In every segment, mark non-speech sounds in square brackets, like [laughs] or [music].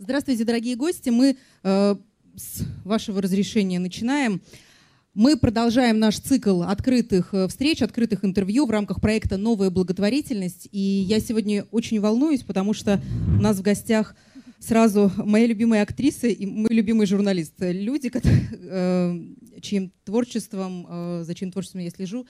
Здравствуйте, дорогие гости. Мы э, с вашего разрешения начинаем. Мы продолжаем наш цикл открытых э, встреч, открытых интервью в рамках проекта «Новая благотворительность». И я сегодня очень волнуюсь, потому что у нас в гостях сразу моя любимая актриса и мой любимый журналист. Люди, [laughs] э, чьим творчеством, э, за чьим творчеством я слежу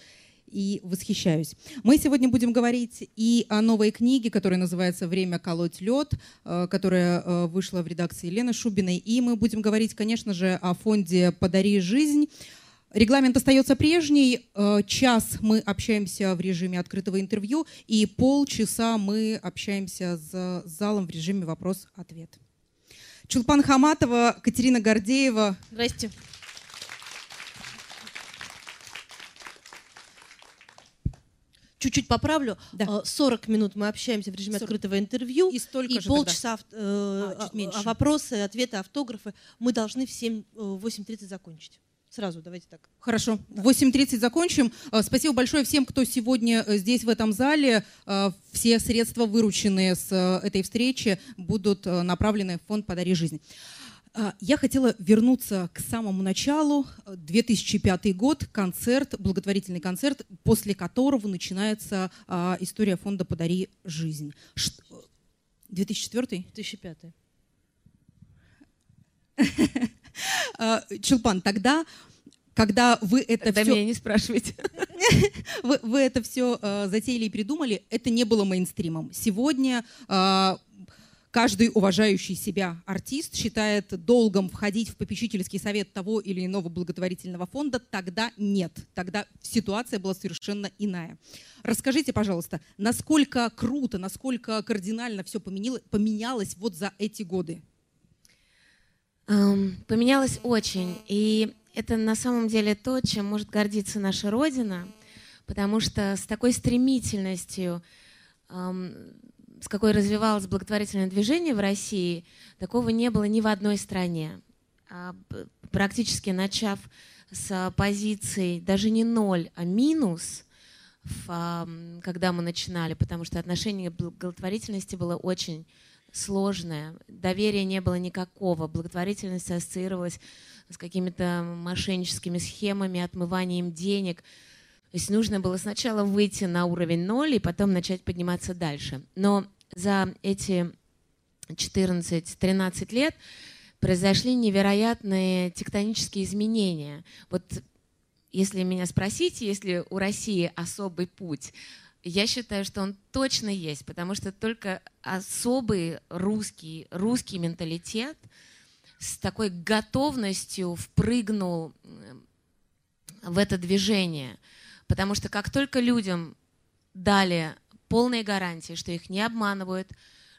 и восхищаюсь. Мы сегодня будем говорить и о новой книге, которая называется «Время колоть лед», э, которая э, вышла в редакции Елены Шубиной. И мы будем говорить, конечно же, о фонде «Подари жизнь». Регламент остается прежний. Э, час мы общаемся в режиме открытого интервью, и полчаса мы общаемся с залом в режиме вопрос-ответ. Чулпан Хаматова, Катерина Гордеева. Здрасте. Чуть-чуть поправлю. Да. 40 минут мы общаемся в режиме 40. открытого интервью. И столько и же полчаса ав, э, а, а, вопросы, ответы, автографы. Мы должны в 7, 8.30 закончить. Сразу, давайте так. Хорошо. В 8.30 закончим. Э, спасибо большое всем, кто сегодня э, здесь, в этом зале. Э, все средства, вырученные с этой встречи, будут направлены в фонд «Подари жизнь». А, я хотела вернуться к самому началу. 2005 год, концерт, благотворительный концерт, после которого начинается а, история фонда «Подари жизнь». 2004? 2005. Чулпан, тогда когда вы это Тогда все... меня не спрашивайте. [laughs] вы, вы это все э, а, затеяли и придумали, это не было мейнстримом. Сегодня э, каждый уважающий себя артист считает долгом входить в попечительский совет того или иного благотворительного фонда, тогда нет. Тогда ситуация была совершенно иная. Расскажите, пожалуйста, насколько круто, насколько кардинально все поменялось вот за эти годы? Поменялось очень. И это на самом деле то, чем может гордиться наша Родина, потому что с такой стремительностью с какой развивалось благотворительное движение в России, такого не было ни в одной стране. А, практически начав с позиции даже не ноль, а минус, когда мы начинали, потому что отношение к благотворительности было очень сложное, доверия не было никакого, благотворительность ассоциировалась с какими-то мошенническими схемами, отмыванием денег – то есть нужно было сначала выйти на уровень ноль и потом начать подниматься дальше. Но за эти 14-13 лет произошли невероятные тектонические изменения. Вот если меня спросить, если у России особый путь, я считаю, что он точно есть, потому что только особый русский, русский менталитет с такой готовностью впрыгнул в это движение – Потому что как только людям дали полные гарантии, что их не обманывают,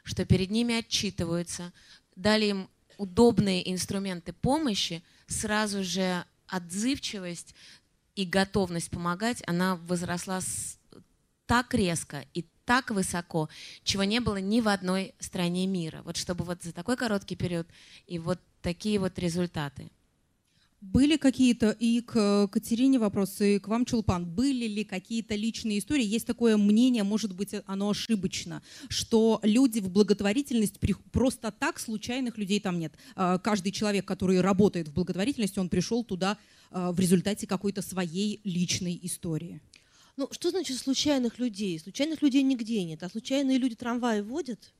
что перед ними отчитываются, дали им удобные инструменты помощи, сразу же отзывчивость и готовность помогать, она возросла так резко и так высоко, чего не было ни в одной стране мира. Вот чтобы вот за такой короткий период и вот такие вот результаты. Были какие-то, и к Катерине вопросы, и к вам, Чулпан, были ли какие-то личные истории? Есть такое мнение, может быть, оно ошибочно, что люди в благотворительность, просто так случайных людей там нет. А, каждый человек, который работает в благотворительности, он пришел туда а, в результате какой-то своей личной истории. Ну, что значит случайных людей? Случайных людей нигде нет. А случайные люди трамваи водят?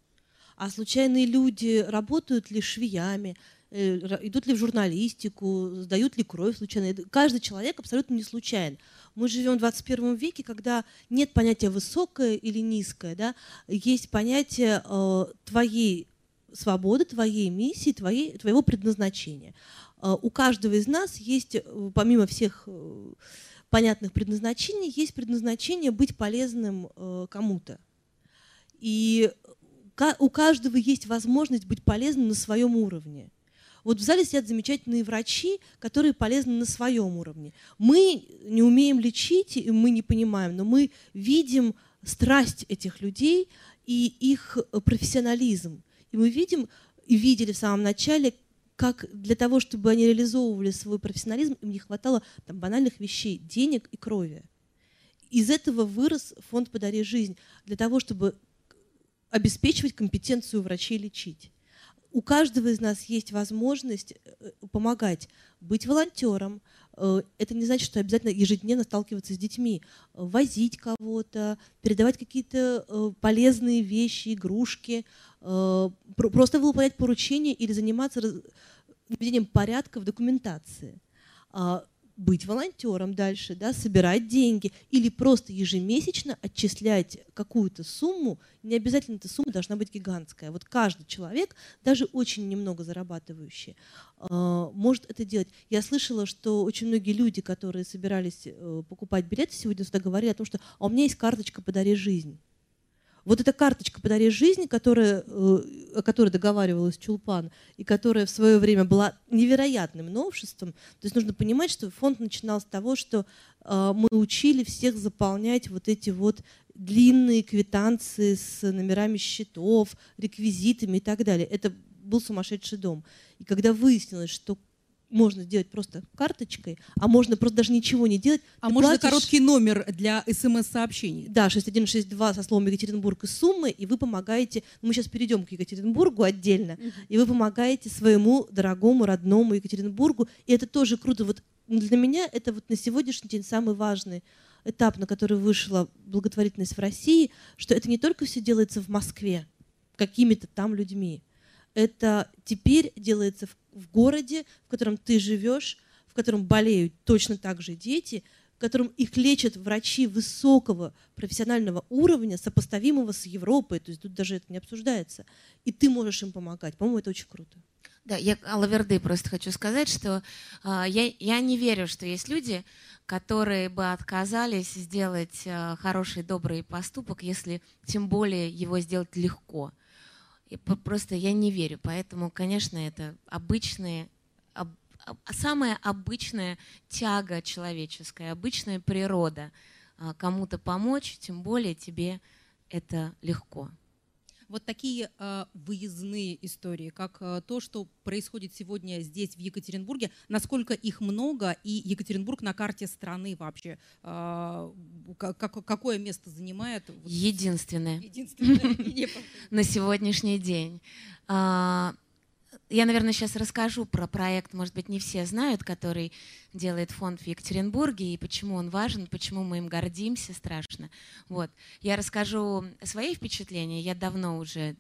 А случайные люди работают ли швеями? Э, идут ли в журналистику, сдают ли кровь случайно. Каждый человек абсолютно не случайен. Мы живем в 21 веке, когда нет понятия высокое или низкое, да? есть понятие э, твоей свободы, твоей миссии, твоей, твоего предназначения. Э, у каждого из нас есть, э, помимо всех э, понятных предназначений, есть предназначение быть полезным э, кому-то. И у каждого есть возможность быть полезным на своем уровне. Вот в зале сидят замечательные врачи, которые полезны на своем уровне. Мы не умеем лечить, и мы не понимаем, но мы видим страсть этих людей и их профессионализм. И мы видим и видели в самом начале, как для того, чтобы они реализовывали свой профессионализм, им не хватало там, банальных вещей, денег и крови. Из этого вырос фонд «Подари жизнь» для того, чтобы обеспечивать компетенцию врачей лечить у каждого из нас есть возможность э, помогать, быть волонтером. Э, это не значит, что обязательно ежедневно сталкиваться с детьми, возить кого-то, передавать какие-то полезные вещи, игрушки, просто выполнять поручения или заниматься наведением порядка в документации. Быть волонтером дальше, да, собирать деньги или просто ежемесячно отчислять какую-то сумму. Не обязательно эта сумма должна быть гигантская. Вот каждый человек, даже очень немного зарабатывающий, а, может это делать. Я слышала, что очень многие люди, которые собирались э, покупать билеты сегодня сюда, говорили о том, что а у меня есть карточка «Подари жизнь». Вот эта карточка «Подари жизнь», которая, э, о которой договаривалась Чулпан, и которая в свое время была невероятным новшеством, то есть нужно понимать, что фонд начинал с того, что э, мы учили всех заполнять вот эти вот длинные квитанции с номерами счетов, реквизитами и так далее. Это был сумасшедший дом. И когда выяснилось, что можно сделать просто карточкой, а можно просто даже ничего не делать. А Ты можно платишь... короткий номер для смс-сообщений. Да, 6162 со словом Екатеринбург и суммы, и вы помогаете, ну, мы сейчас перейдем к Екатеринбургу отдельно, uh-huh. и вы помогаете своему дорогому, родному Екатеринбургу, и это тоже круто. Вот для меня это вот на сегодняшний день самый важный этап, на который вышла благотворительность в России, что это не только все делается в Москве, какими-то там людьми, это теперь делается в, городе, в котором ты живешь, в котором болеют точно так же дети, в котором их лечат врачи высокого профессионального уровня, сопоставимого с Европой. То есть тут даже это не обсуждается. И ты можешь им помогать. По-моему, это очень круто. Да, я Алаверды просто хочу сказать, что э, я, я не верю, что есть люди, которые бы отказались сделать э, хороший, добрый поступок, если тем более его сделать легко. И просто я не верю. Поэтому, конечно, это обычные, об, самая обычная тяга человеческая, обычная природа. А, кому-то помочь, тем более тебе это легко вот такие э, выездные истории, как э, то, что происходит сегодня здесь, в Екатеринбурге, насколько их много, и Екатеринбург на карте страны вообще, э, как, какое место занимает? Единственное. Единственное. [laughs] [laughs] На сегодняшний день. Я, наверное, сейчас расскажу про проект, может быть, не все знают, который делает фонд в Екатеринбурге, и почему он важен, почему мы им гордимся страшно. Вот. Я расскажу свои впечатления. Я давно уже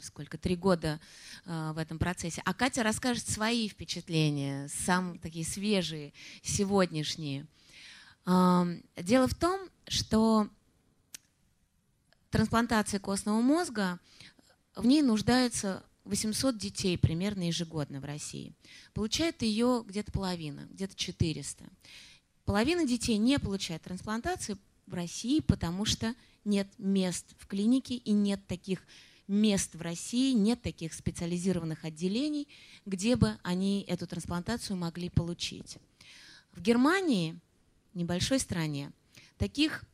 сколько, три года э, в этом процессе. А Катя расскажет свои впечатления, сам такие свежие, сегодняшние. Э, дело в том, что трансплантация костного мозга, в ней нуждается 800 детей примерно ежегодно в России. Получает ее где-то половина, где-то 400. Половина детей не получает трансплантации в России, потому что нет мест в клинике и нет таких мест в России, нет таких специализированных отделений, где бы они эту трансплантацию могли получить. В Германии, небольшой стране, таких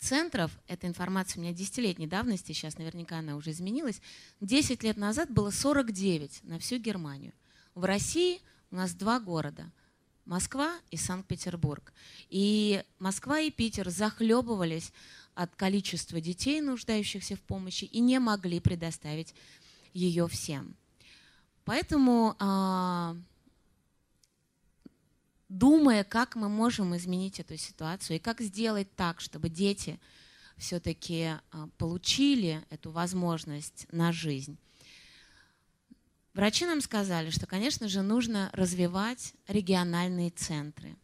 центров, эта информация у меня десятилетней давности, сейчас наверняка она уже изменилась, 10 лет назад было 49 на всю Германию. В России у нас два города – Москва и Санкт-Петербург. И Москва и Питер захлебывались от количества детей, нуждающихся в помощи, и не могли предоставить ее всем. Поэтому а, думая, как мы можем изменить эту ситуацию и как сделать так, чтобы дети все-таки а, получили эту возможность на жизнь. Врачи нам сказали, что, конечно же, нужно развивать региональные центры.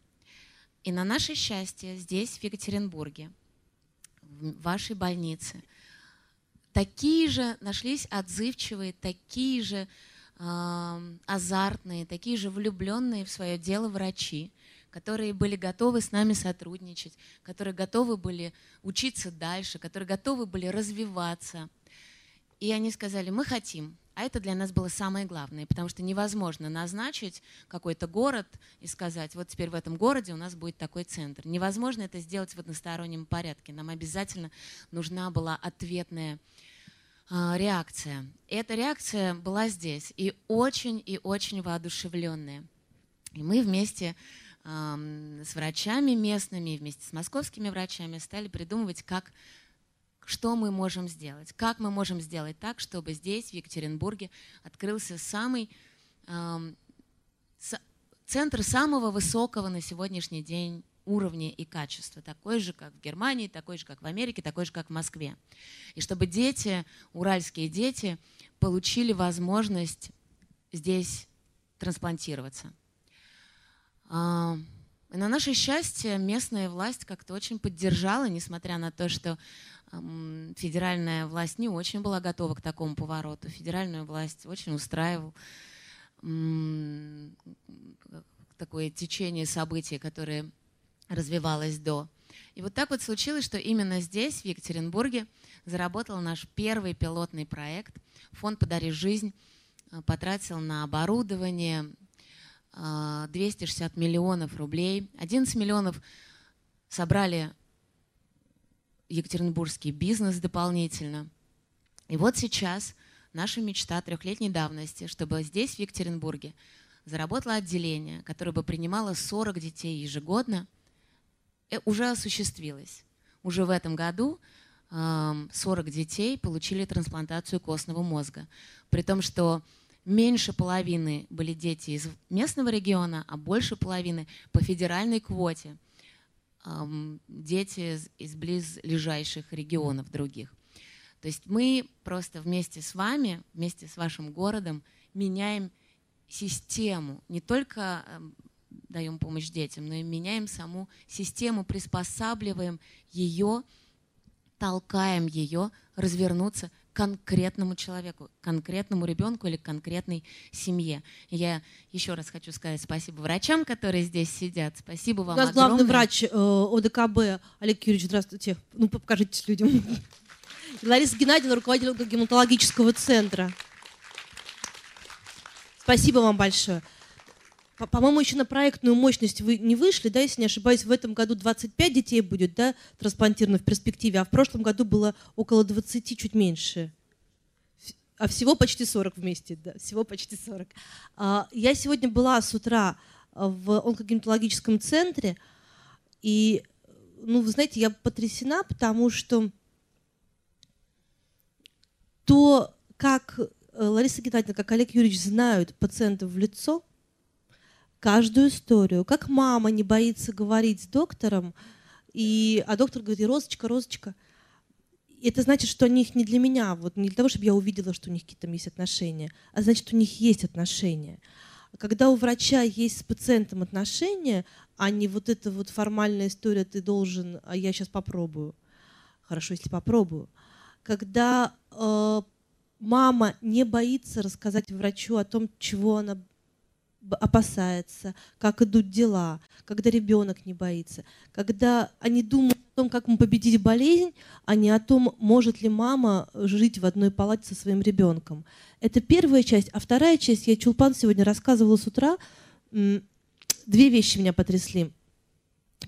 И на наше счастье здесь, в Екатеринбурге, в вашей больнице, такие же нашлись отзывчивые, такие же азартные, такие же влюбленные в свое дело врачи, которые были готовы с нами сотрудничать, которые готовы были учиться дальше, которые готовы были развиваться. И они сказали, мы хотим. А это для нас было самое главное, потому что невозможно назначить какой-то город и сказать, вот теперь в этом городе у нас будет такой центр. Невозможно это сделать в одностороннем порядке. Нам обязательно нужна была ответная реакция. И эта реакция была здесь, и очень, и очень воодушевленная. И мы вместе с врачами местными, вместе с московскими врачами стали придумывать, как что мы можем сделать, как мы можем сделать так, чтобы здесь, в Екатеринбурге, открылся самый центр самого высокого на сегодняшний день уровня и качества, такой же, как в Германии, такой же, как в Америке, такой же, как в Москве. И чтобы дети, уральские дети, получили возможность здесь трансплантироваться. А, и на наше счастье местная власть как-то очень поддержала, несмотря на то, что федеральная власть не очень была готова к такому повороту. Федеральную власть очень устраивал такое течение событий, которое развивалось до. И вот так вот случилось, что именно здесь, в Екатеринбурге, заработал наш первый пилотный проект. Фонд «Подари жизнь» потратил на оборудование 260 э, миллионов рублей. 11 миллионов собрали екатеринбургский бизнес дополнительно. И вот сейчас наша мечта трехлетней давности, чтобы здесь, в Екатеринбурге, заработало отделение, которое бы принимало 40 детей ежегодно, э, уже осуществилось. Уже в этом году 40 детей получили трансплантацию костного мозга. При том, что меньше половины были дети из местного региона, а больше половины по федеральной квоте дети из близлежащих регионов других. То есть мы просто вместе с вами, вместе с вашим городом меняем систему, не только даем помощь детям, но и меняем саму систему, приспосабливаем ее, толкаем ее развернуться конкретному человеку, конкретному ребенку или конкретной семье. Я еще раз хочу сказать спасибо врачам, которые здесь сидят. Спасибо вам У нас огромное. главный врач э, ОДКБ Олег Юрьевич, здравствуйте. Ну, покажитесь людям. И Лариса Геннадьевна, руководитель гематологического центра. Спасибо вам большое. По-моему, еще на проектную мощность вы не вышли, да, если не ошибаюсь, в этом году 25 детей будет, да, трансплантировано в перспективе, а в прошлом году было около 20, чуть меньше. А всего почти 40 вместе, да, всего почти 40. А, я сегодня была с утра в онкогематологическом центре, и, ну, вы знаете, я потрясена, потому что то, как э, Лариса Геннадьевна, как Олег Юрьевич знают пациентов в лицо, каждую историю. Как мама не боится говорить с доктором, и, а доктор говорит, Розочка, Розочка. Это значит, что они их не для меня, вот не для того, чтобы я увидела, что у них какие-то есть отношения, а значит, у них есть отношения. Когда у врача есть с пациентом отношения, а не вот эта вот формальная история «ты должен, а я сейчас попробую». Хорошо, если попробую. Когда э, мама не боится рассказать врачу о том, чего она опасается, как идут дела, когда ребенок не боится, когда они думают о том, как мы победить болезнь, а не о том, может ли мама жить в одной палате со своим ребенком. Это первая часть. А вторая часть, я Чулпан сегодня рассказывала с утра, две вещи меня потрясли.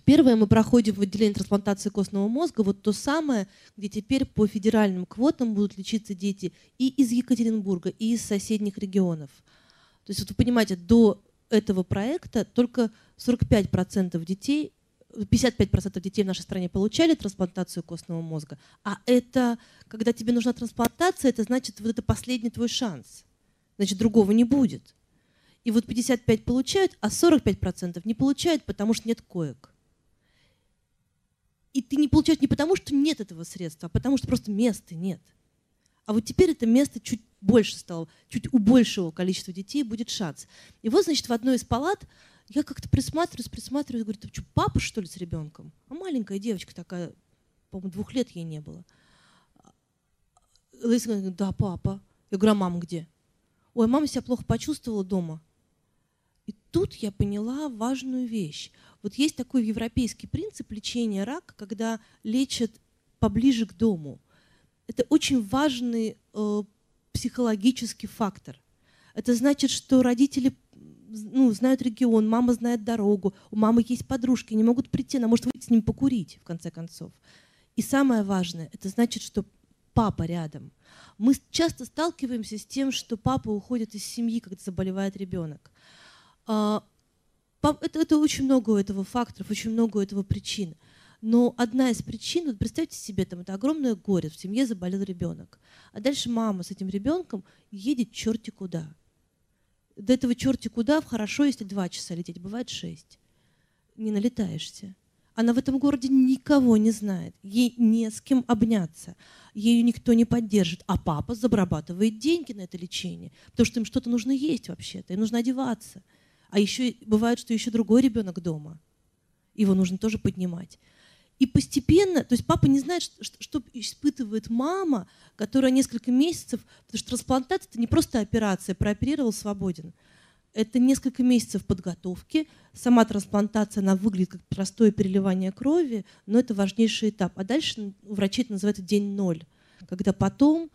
Первое, мы проходим в отделении трансплантации костного мозга, вот то самое, где теперь по федеральным квотам будут лечиться дети и из Екатеринбурга, и из соседних регионов – то есть вот вы понимаете, до этого проекта только 45% детей 55% детей в нашей стране получали трансплантацию костного мозга, а это, когда тебе нужна трансплантация, это значит, вот это последний твой шанс. Значит, другого не будет. И вот 55 получают, а 45% не получают, потому что нет коек. И ты не получаешь не потому, что нет этого средства, а потому что просто места нет. А вот теперь это место чуть больше стало, чуть у большего количества детей будет шанс. И вот, значит, в одной из палат я как-то присматриваюсь, присматриваюсь, говорю, ты что, папа, что ли, с ребенком? А маленькая девочка такая, по-моему, двух лет ей не было. Лариса говорит, да, папа. Я говорю, а мама где? Ой, мама себя плохо почувствовала дома. И тут я поняла важную вещь. Вот есть такой европейский принцип лечения рака, когда лечат поближе к дому – это очень важный э, психологический фактор. Это значит, что родители ну, знают регион, мама знает дорогу, у мамы есть подружки, они могут прийти, она может выйти с ним покурить, в конце концов. И самое важное, это значит, что папа рядом. Мы часто сталкиваемся с тем, что папа уходит из семьи, когда заболевает ребенок. А, это, это очень много у этого факторов, очень много у этого причин. Но одна из причин, вот представьте себе, там это огромное горе, в семье заболел ребенок. А дальше мама с этим ребенком едет черти куда. До этого черти куда хорошо, если два часа лететь, бывает шесть. Не налетаешься. Она в этом городе никого не знает. Ей не с кем обняться. Ею никто не поддержит. А папа зарабатывает деньги на это лечение. Потому что им что-то нужно есть вообще-то. Им нужно одеваться. А еще бывает, что еще другой ребенок дома. Его нужно тоже поднимать. И постепенно, то есть папа не знает, что, что испытывает мама, которая несколько месяцев, потому что трансплантация это не просто операция, прооперировал свободен. Это несколько месяцев подготовки. Сама трансплантация, она выглядит как простое переливание крови, но это важнейший этап. А дальше врачи это называют день ноль, когда потом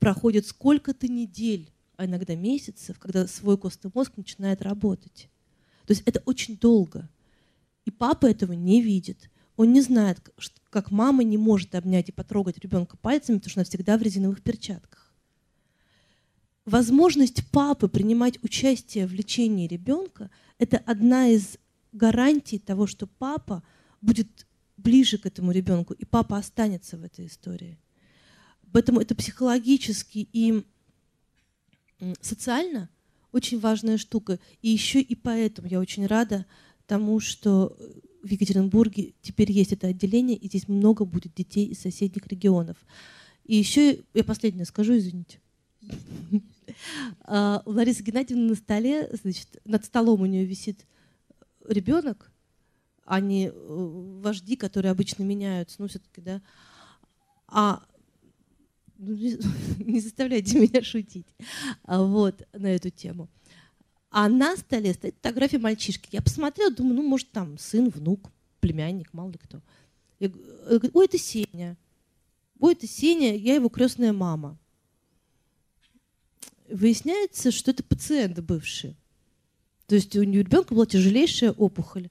проходит сколько-то недель, а иногда месяцев, когда свой костный мозг начинает работать. То есть это очень долго. И папа этого не видит. Он не знает, как мама не может обнять и потрогать ребенка пальцами, потому что она всегда в резиновых перчатках. Возможность папы принимать участие в лечении ребенка – это одна из гарантий того, что папа будет ближе к этому ребенку, и папа останется в этой истории. Поэтому это психологически и социально очень важная штука. И еще и поэтому я очень рада тому, что в Екатеринбурге теперь есть это отделение, и здесь много будет детей из соседних регионов. И еще я последнее скажу, извините. [laughs] А, у Ларисы Геннадьевны на столе, значит, над столом у нее висит ребенок, а не э, вожди, которые обычно меняются, ну все-таки, да. А ну, [laughs] не заставляйте меня шутить а вот на эту тему. А на столе стоит фотография мальчишки. Я посмотрела, думаю, ну, может, там сын, внук, племянник, мало ли кто. Я говорю, ой, это Сеня. Ой, это Сеня, я его крестная мама. Выясняется, что это пациент бывший. То есть у ребенка была тяжелейшая опухоль.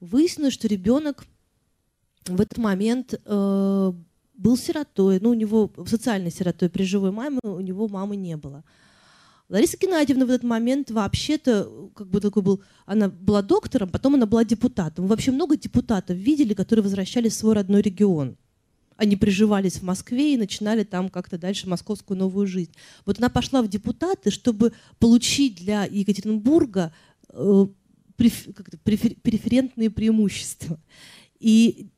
Выяснилось, что ребенок в этот момент э, был сиротой, ну, у него социальной сиротой при живой маме, у него мамы не было. Лариса Геннадьевна в этот момент вообще-то, как бы такой был, она была доктором, потом она была депутатом. Мы вообще много депутатов видели, которые возвращались в свой родной регион. Они приживались в Москве и начинали там как-то дальше московскую новую жизнь. Вот она пошла в депутаты, чтобы получить для Екатеринбурга э, префер, преферентные преимущества. И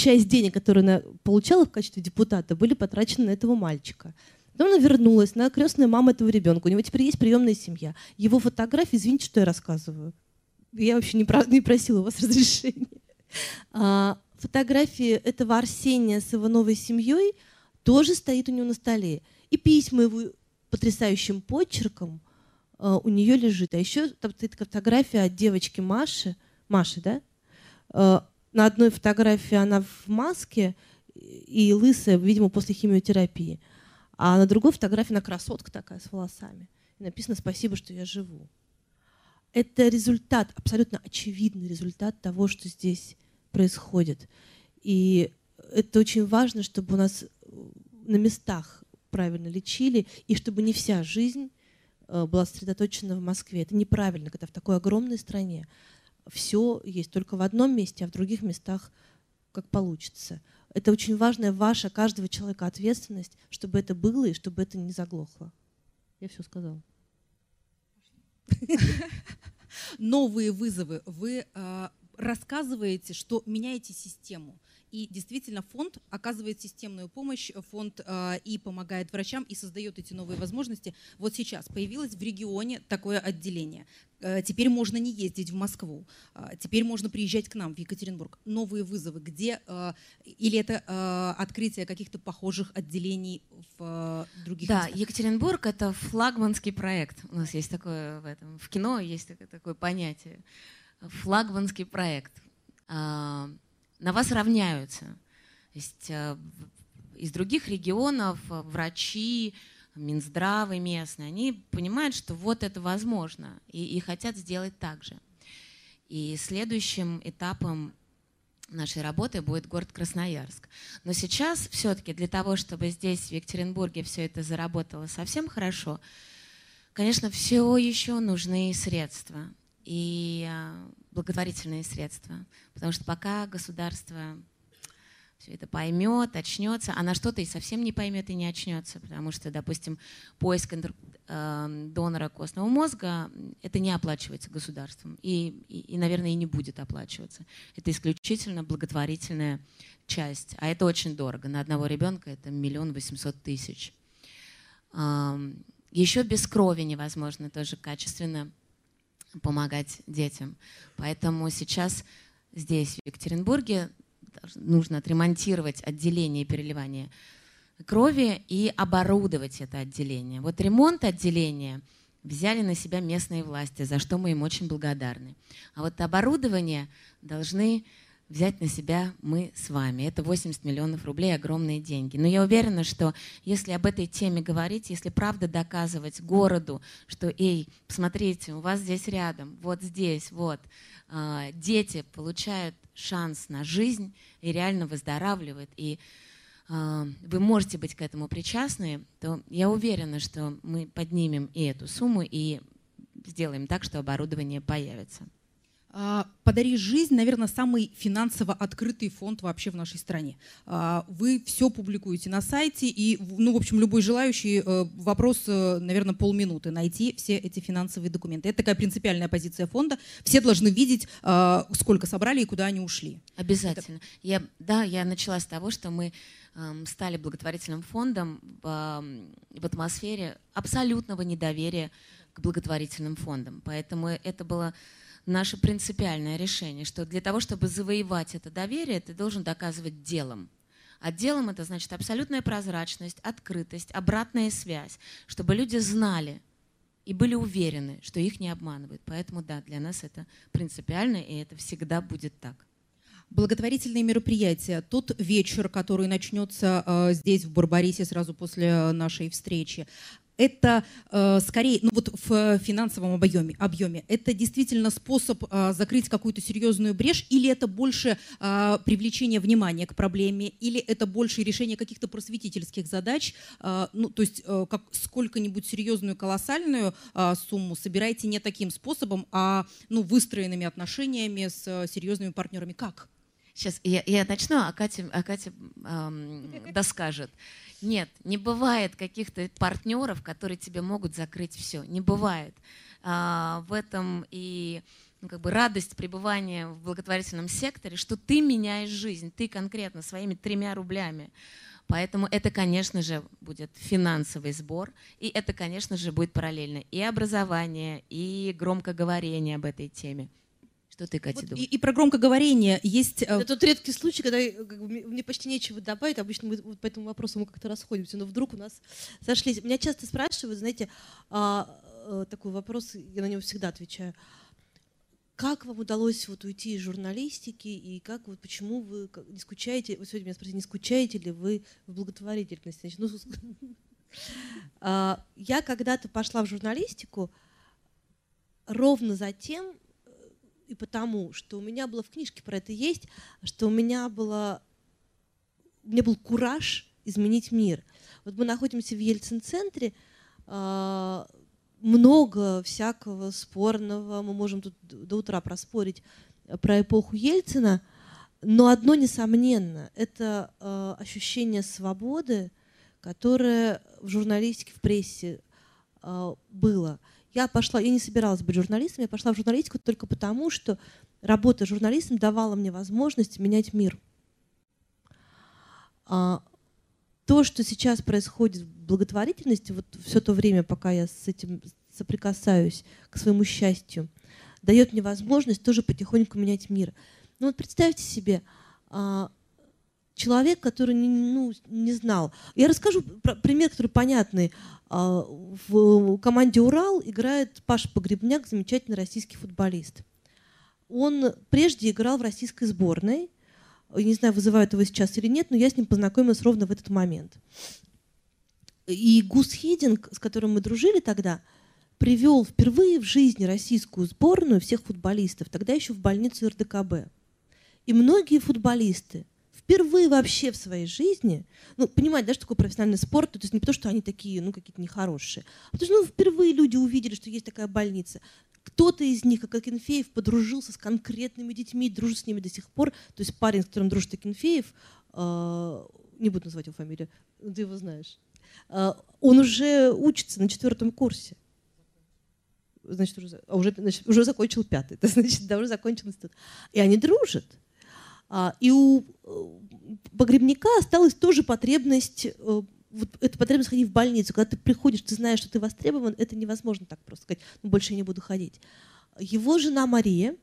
часть денег, которые она получала в качестве депутата, были потрачены на этого мальчика. Потом она вернулась, она крестная мама этого ребенка. У него теперь есть приемная семья. Его фотографии, извините, что я рассказываю. Я вообще не, про, не просила у вас [laughs] разрешения. А, фотографии этого Арсения с его новой семьей тоже стоит у него на столе. И письма его потрясающим почерком а, у нее лежит. А еще там стоит фотография от девочки Маши. Маши, да? А, на одной фотографии она в маске и лысая, видимо, после химиотерапии. А на другой фотографии она красотка такая с волосами. И написано «Спасибо, что я живу». Это результат, абсолютно очевидный результат того, что здесь происходит. И это очень важно, чтобы у нас на местах правильно лечили, и чтобы не вся жизнь э, была сосредоточена в Москве. Это неправильно, когда в такой огромной стране все есть только в одном месте, а в других местах как получится. Это очень важная ваша, каждого человека ответственность, чтобы это было и чтобы это не заглохло. Я все сказала. Новые вызовы. Вы э, рассказываете, что меняете систему. И действительно фонд оказывает системную помощь, фонд э, и помогает врачам, и создает эти новые возможности. Вот сейчас появилось в регионе такое отделение. Э, теперь можно не ездить в Москву, э, теперь можно приезжать к нам в Екатеринбург. Новые вызовы, где э, или это открытие каких-то похожих отделений в других Да, местах? Екатеринбург это флагманский проект. У нас есть такое в этом, в кино есть такое понятие. Флагманский проект. Э, на вас равняются. То есть э, из других регионов э, врачи, Минздравы местные, они понимают, что вот это возможно, и, и хотят сделать так же. И следующим этапом нашей работы будет город Красноярск. Но сейчас все-таки для того, чтобы здесь, в Екатеринбурге, все это заработало совсем хорошо, конечно, все еще нужны средства. и благотворительные средства. Потому что пока государство все это поймет, очнется, а на что-то и совсем не поймет и не очнется, потому что, допустим, поиск э, донора костного мозга, это не оплачивается государством и, и, и, наверное, и не будет оплачиваться. Это исключительно благотворительная часть, а это очень дорого. На одного ребенка это миллион восемьсот тысяч. Еще без крови невозможно тоже качественно помогать детям. Поэтому сейчас здесь, в Екатеринбурге, нужно отремонтировать отделение переливания крови и оборудовать это отделение. Вот ремонт отделения взяли на себя местные власти, за что мы им очень благодарны. А вот оборудование должны взять на себя мы с вами. Это 80 миллионов рублей, огромные деньги. Но я уверена, что если об этой теме говорить, если правда доказывать городу, что, эй, посмотрите, у вас здесь рядом, вот здесь, вот, а, дети получают шанс на жизнь и реально выздоравливают, и э, вы можете быть к этому причастны, то я уверена, что мы поднимем и эту сумму, и сделаем так, что оборудование появится. А, «Подари жизнь», наверное, самый финансово открытый фонд вообще в нашей стране. А, вы все публикуете на сайте, и, ну, в общем, любой желающий, э, вопрос, э, наверное, полминуты, найти все эти финансовые документы. Это такая принципиальная позиция фонда. Все должны видеть, а, сколько собрали и куда они ушли. Обязательно. Это... Я, да, я начала с того, что мы эм, стали благотворительным фондом в, в атмосфере абсолютного недоверия к благотворительным фондам. Поэтому это было наше принципиальное решение, что для того, чтобы завоевать это доверие, ты должен доказывать делом. А делом это значит абсолютная прозрачность, открытость, обратная связь, чтобы люди знали и были уверены, что их не обманывают. Поэтому да, для нас это принципиально, и это всегда будет так благотворительные мероприятия. Тот вечер, который начнется э, здесь, в Барбарисе, сразу после нашей встречи, это э, скорее, ну вот в финансовом объеме, объеме, это действительно способ э, закрыть какую-то серьезную брешь, или это больше э, привлечение внимания к проблеме, или это больше решение каких-то просветительских задач, э, ну то есть э, как сколько-нибудь серьезную колоссальную э, сумму собираете не таким способом, а ну выстроенными отношениями с э, серьезными партнерами. Как? Сейчас я, я начну, а Катя, а Катя эм, доскажет. Нет, не бывает каких-то партнеров, которые тебе могут закрыть все. Не бывает. А, в этом и ну, как бы радость пребывания в благотворительном секторе, что ты меняешь жизнь, ты конкретно своими тремя рублями. Поэтому это, конечно же, будет финансовый сбор, и это, конечно же, будет параллельно и образование, и громкоговорение об этой теме. Что ты, Катя, вот думаешь? И, и про громкоговорение есть... Э, это тот редкий случай, когда как бы, мне почти нечего добавить. Обычно мы вот по этому вопросу мы как-то расходимся, но вдруг у нас сошлись. Меня часто спрашивают, знаете, а, а, такой вопрос, я на него всегда отвечаю. Как вам удалось вот уйти из журналистики и как вот почему вы не скучаете? Вы сегодня меня спросили, не скучаете ли вы в благотворительности? Значит, ну, [laughs] а, я когда-то пошла в журналистику ровно за тем, и потому, что у меня было в книжке про это есть, что у меня было, у меня был кураж изменить мир. Вот мы находимся в Ельцин-центре, а, много всякого спорного, мы можем тут до утра проспорить про эпоху Ельцина, но одно несомненно, это э, ощущение свободы, которое в журналистике, в прессе э, было. Я пошла, я не собиралась быть журналистом, я пошла в журналистику только потому, что работа журналистом давала мне возможность менять мир. А, то, что сейчас происходит в благотворительности, вот все то время, пока я с этим соприкасаюсь к своему счастью, дает мне возможность тоже потихоньку менять мир. Ну вот представьте себе, а, человек, который не, ну, не знал. Я расскажу про пример, который понятный. А, в команде «Урал» играет Паша Погребняк, замечательный российский футболист. Он прежде играл в российской сборной. Не знаю, вызывают его сейчас или нет, но я с ним познакомилась ровно в этот момент. И Гус Хидинг, с которым мы дружили тогда, привел впервые в жизни российскую сборную всех футболистов, тогда еще в больницу РДКБ. И многие футболисты впервые вообще в своей жизни, ну, понимать, да, что такое профессиональный спорт, то есть не потому, что они такие, ну, какие-то нехорошие, а потому что ну, впервые люди увидели, что есть такая больница. кто-то из них, как Акинфеев, подружился с конкретными детьми, дружит с ними до сих пор. То есть парень, с которым дружит Акинфеев, э, не буду называть его фамилию, ты его знаешь, э, он уже учится на четвертом курсе. Значит, уже, а уже, значит, уже закончил пятый, [laughs] это значит, да, уже закончил институт. И они дружат. А, и у погребника осталась тоже потребность вот эта потребность ходить в больницу, когда ты приходишь, ты знаешь, что ты востребован, это невозможно так просто сказать, ну больше я не буду ходить. Его жена Мария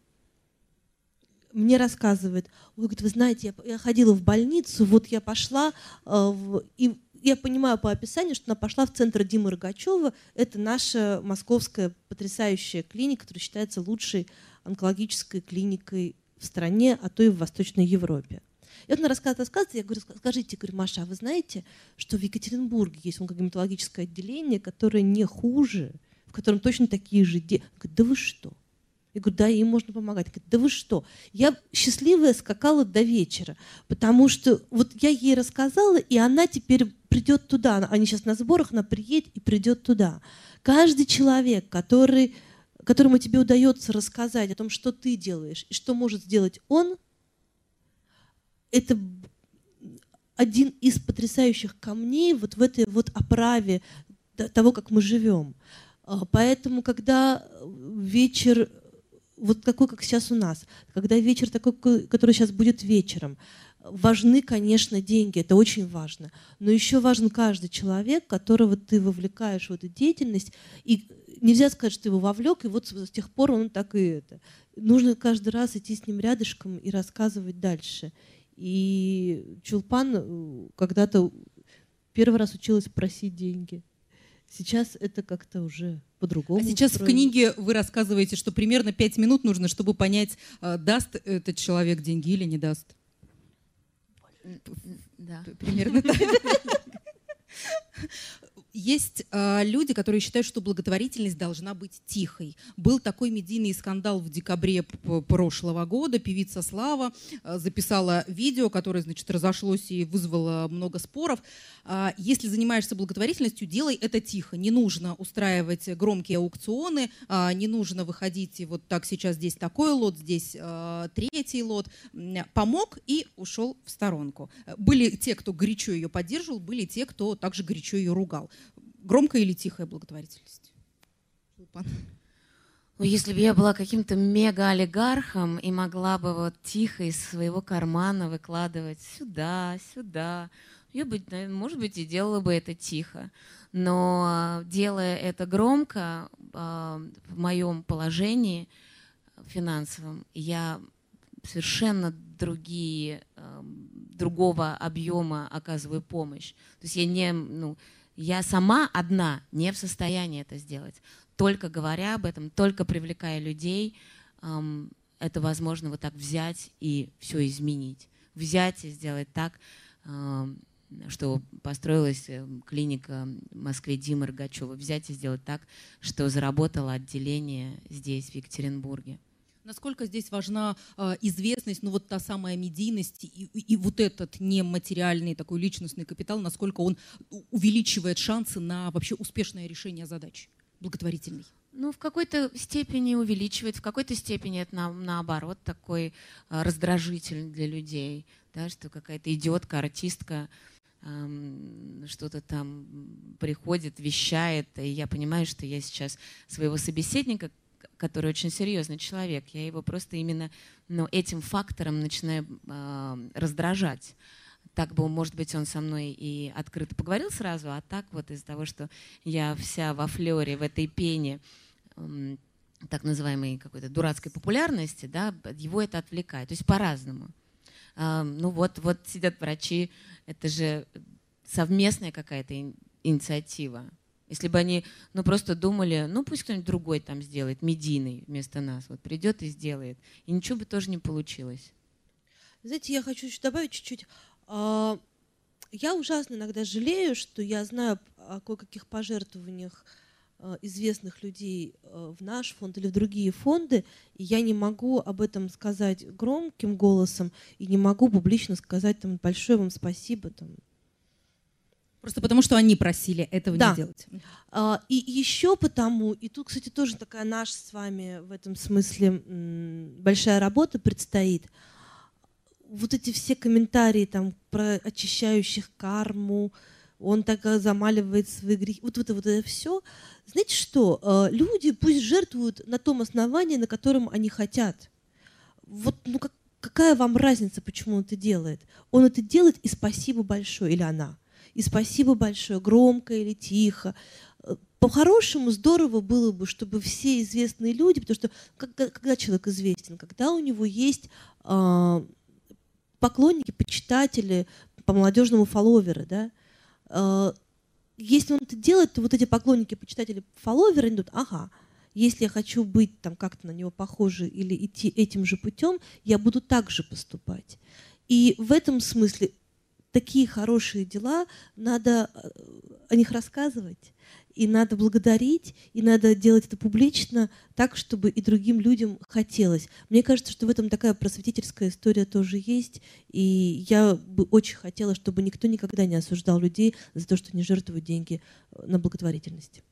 мне рассказывает, он говорит, вы знаете, я, я ходила в больницу, вот я пошла, э, в, и я понимаю по описанию, что она пошла в центр Димы Рогачева, это наша московская потрясающая клиника, которая считается лучшей онкологической клиникой в стране, а то и в Восточной Европе. И вот она рассказывает, рассказывает, я говорю, скажите, говорю, Маша, а вы знаете, что в Екатеринбурге есть онкогематологическое отделение, которое не хуже, в котором точно такие же дети? Да вы что? Я говорю, да, им можно помогать. Говорит, да вы что? Я счастливая скакала до вечера, потому что вот я ей рассказала, и она теперь придет туда. Они сейчас на сборах, она приедет и придет туда. Каждый человек, который, которому тебе удается рассказать о том, что ты делаешь и что может сделать он, это один из потрясающих камней вот в этой вот оправе того, как мы живем. А, поэтому, когда вечер вот такой, как сейчас у нас, когда вечер такой, который сейчас будет вечером, важны, конечно, деньги, это очень важно, но еще важен каждый человек, которого ты вовлекаешь в эту деятельность, и нельзя сказать, что его вовлек, и вот с тех пор он так и это. Нужно каждый раз идти с ним рядышком и рассказывать дальше. И Чулпан э, когда-то первый раз училась просить деньги. Сейчас это как-то уже по-другому. А сейчас устроено. в книге вы рассказываете, что примерно пять минут нужно, чтобы понять, э, даст этот человек деньги или не даст. Да. Примерно так. [laughs] Есть э, люди, которые считают, что благотворительность должна быть тихой. Был такой медийный скандал в декабре прошлого года. Певица Слава э, записала видео, которое, значит, разошлось и вызвало много споров. Э, если занимаешься благотворительностью, делай это тихо. Не нужно устраивать громкие аукционы, э, не нужно выходить вот так сейчас здесь такой лот, здесь э, третий лот. Помог и ушел в сторонку. Были те, кто горячо ее поддерживал, были те, кто также горячо ее ругал. Громкая или тихая благотворительность? Ну, если бы я была каким-то мега-олигархом и могла бы вот тихо из своего кармана выкладывать сюда, сюда, я бы, может быть, и делала бы это тихо. Но делая это громко, а, в моем положении финансовом, я совершенно другие, а, другого объема оказываю помощь. То есть я не, ну, я сама одна не в состоянии это сделать. Только говоря об этом, только привлекая людей, это возможно вот так взять и все изменить. Взять и сделать так, что построилась э, клиника в Москве Димы Рогачева. Взять и сделать так, что заработало отделение здесь, в Екатеринбурге. Насколько здесь важна э, известность, ну вот та самая медийность и, и, вот этот нематериальный такой личностный капитал, насколько он увеличивает шансы на вообще успешное решение задач благотворительной? Ну, в какой-то степени увеличивает, в какой-то степени это на, наоборот такой э, раздражитель для людей, да, что какая-то идиотка, артистка эм, что-то там приходит, вещает, и я понимаю, что я сейчас своего собеседника, который очень серьезный человек. Я его просто именно ну, этим фактором начинаю э, раздражать. Так бы, может быть, он со мной и открыто поговорил сразу, а так вот из-за того, что я вся во флере, в этой пене э, так называемой какой-то дурацкой популярности, да, его это отвлекает. То есть по-разному. Ну вот, вот сидят врачи, это же совместная какая-то инициатива. Если бы они ну, просто думали, ну пусть кто-нибудь другой там сделает, медийный вместо нас, вот придет и сделает. И ничего бы тоже не получилось. Знаете, я хочу еще добавить чуть-чуть. А, я ужасно иногда жалею, что я знаю о кое-каких пожертвованиях известных людей а, в наш фонд или в другие фонды, и я не могу об этом сказать громким голосом, и не могу публично сказать там большое вам спасибо, там, Просто потому, что они просили этого Да. не делать. А, И еще потому, и тут, кстати, тоже такая наша с вами в этом смысле большая работа предстоит. Вот эти все комментарии там про очищающих карму, он так э, замаливает свои грехи, вот это вот это все. Знаете что? Э, Люди пусть жертвуют на том основании, на котором они хотят. Вот, ну как, какая вам разница, почему он это делает? Он это делает, и спасибо большое, или она. И спасибо большое, громко или тихо. Э, По-хорошему, здорово было бы, чтобы все известные люди, потому что когда, человек известен, когда у него есть а, поклонники, почитатели, по-молодежному фолловеры, да, а, если он это делает, то вот эти поклонники, почитатели, фолловеры идут, ага, если я хочу быть там как-то на него похожей или идти этим же путем, я буду так же поступать. И в этом смысле такие хорошие дела, надо э, о них рассказывать, и надо благодарить, и надо делать это публично так, чтобы и другим людям хотелось. Мне кажется, что в этом такая просветительская история тоже есть, и я бы очень хотела, чтобы никто никогда не осуждал людей за то, что они жертвуют деньги э, на благотворительность.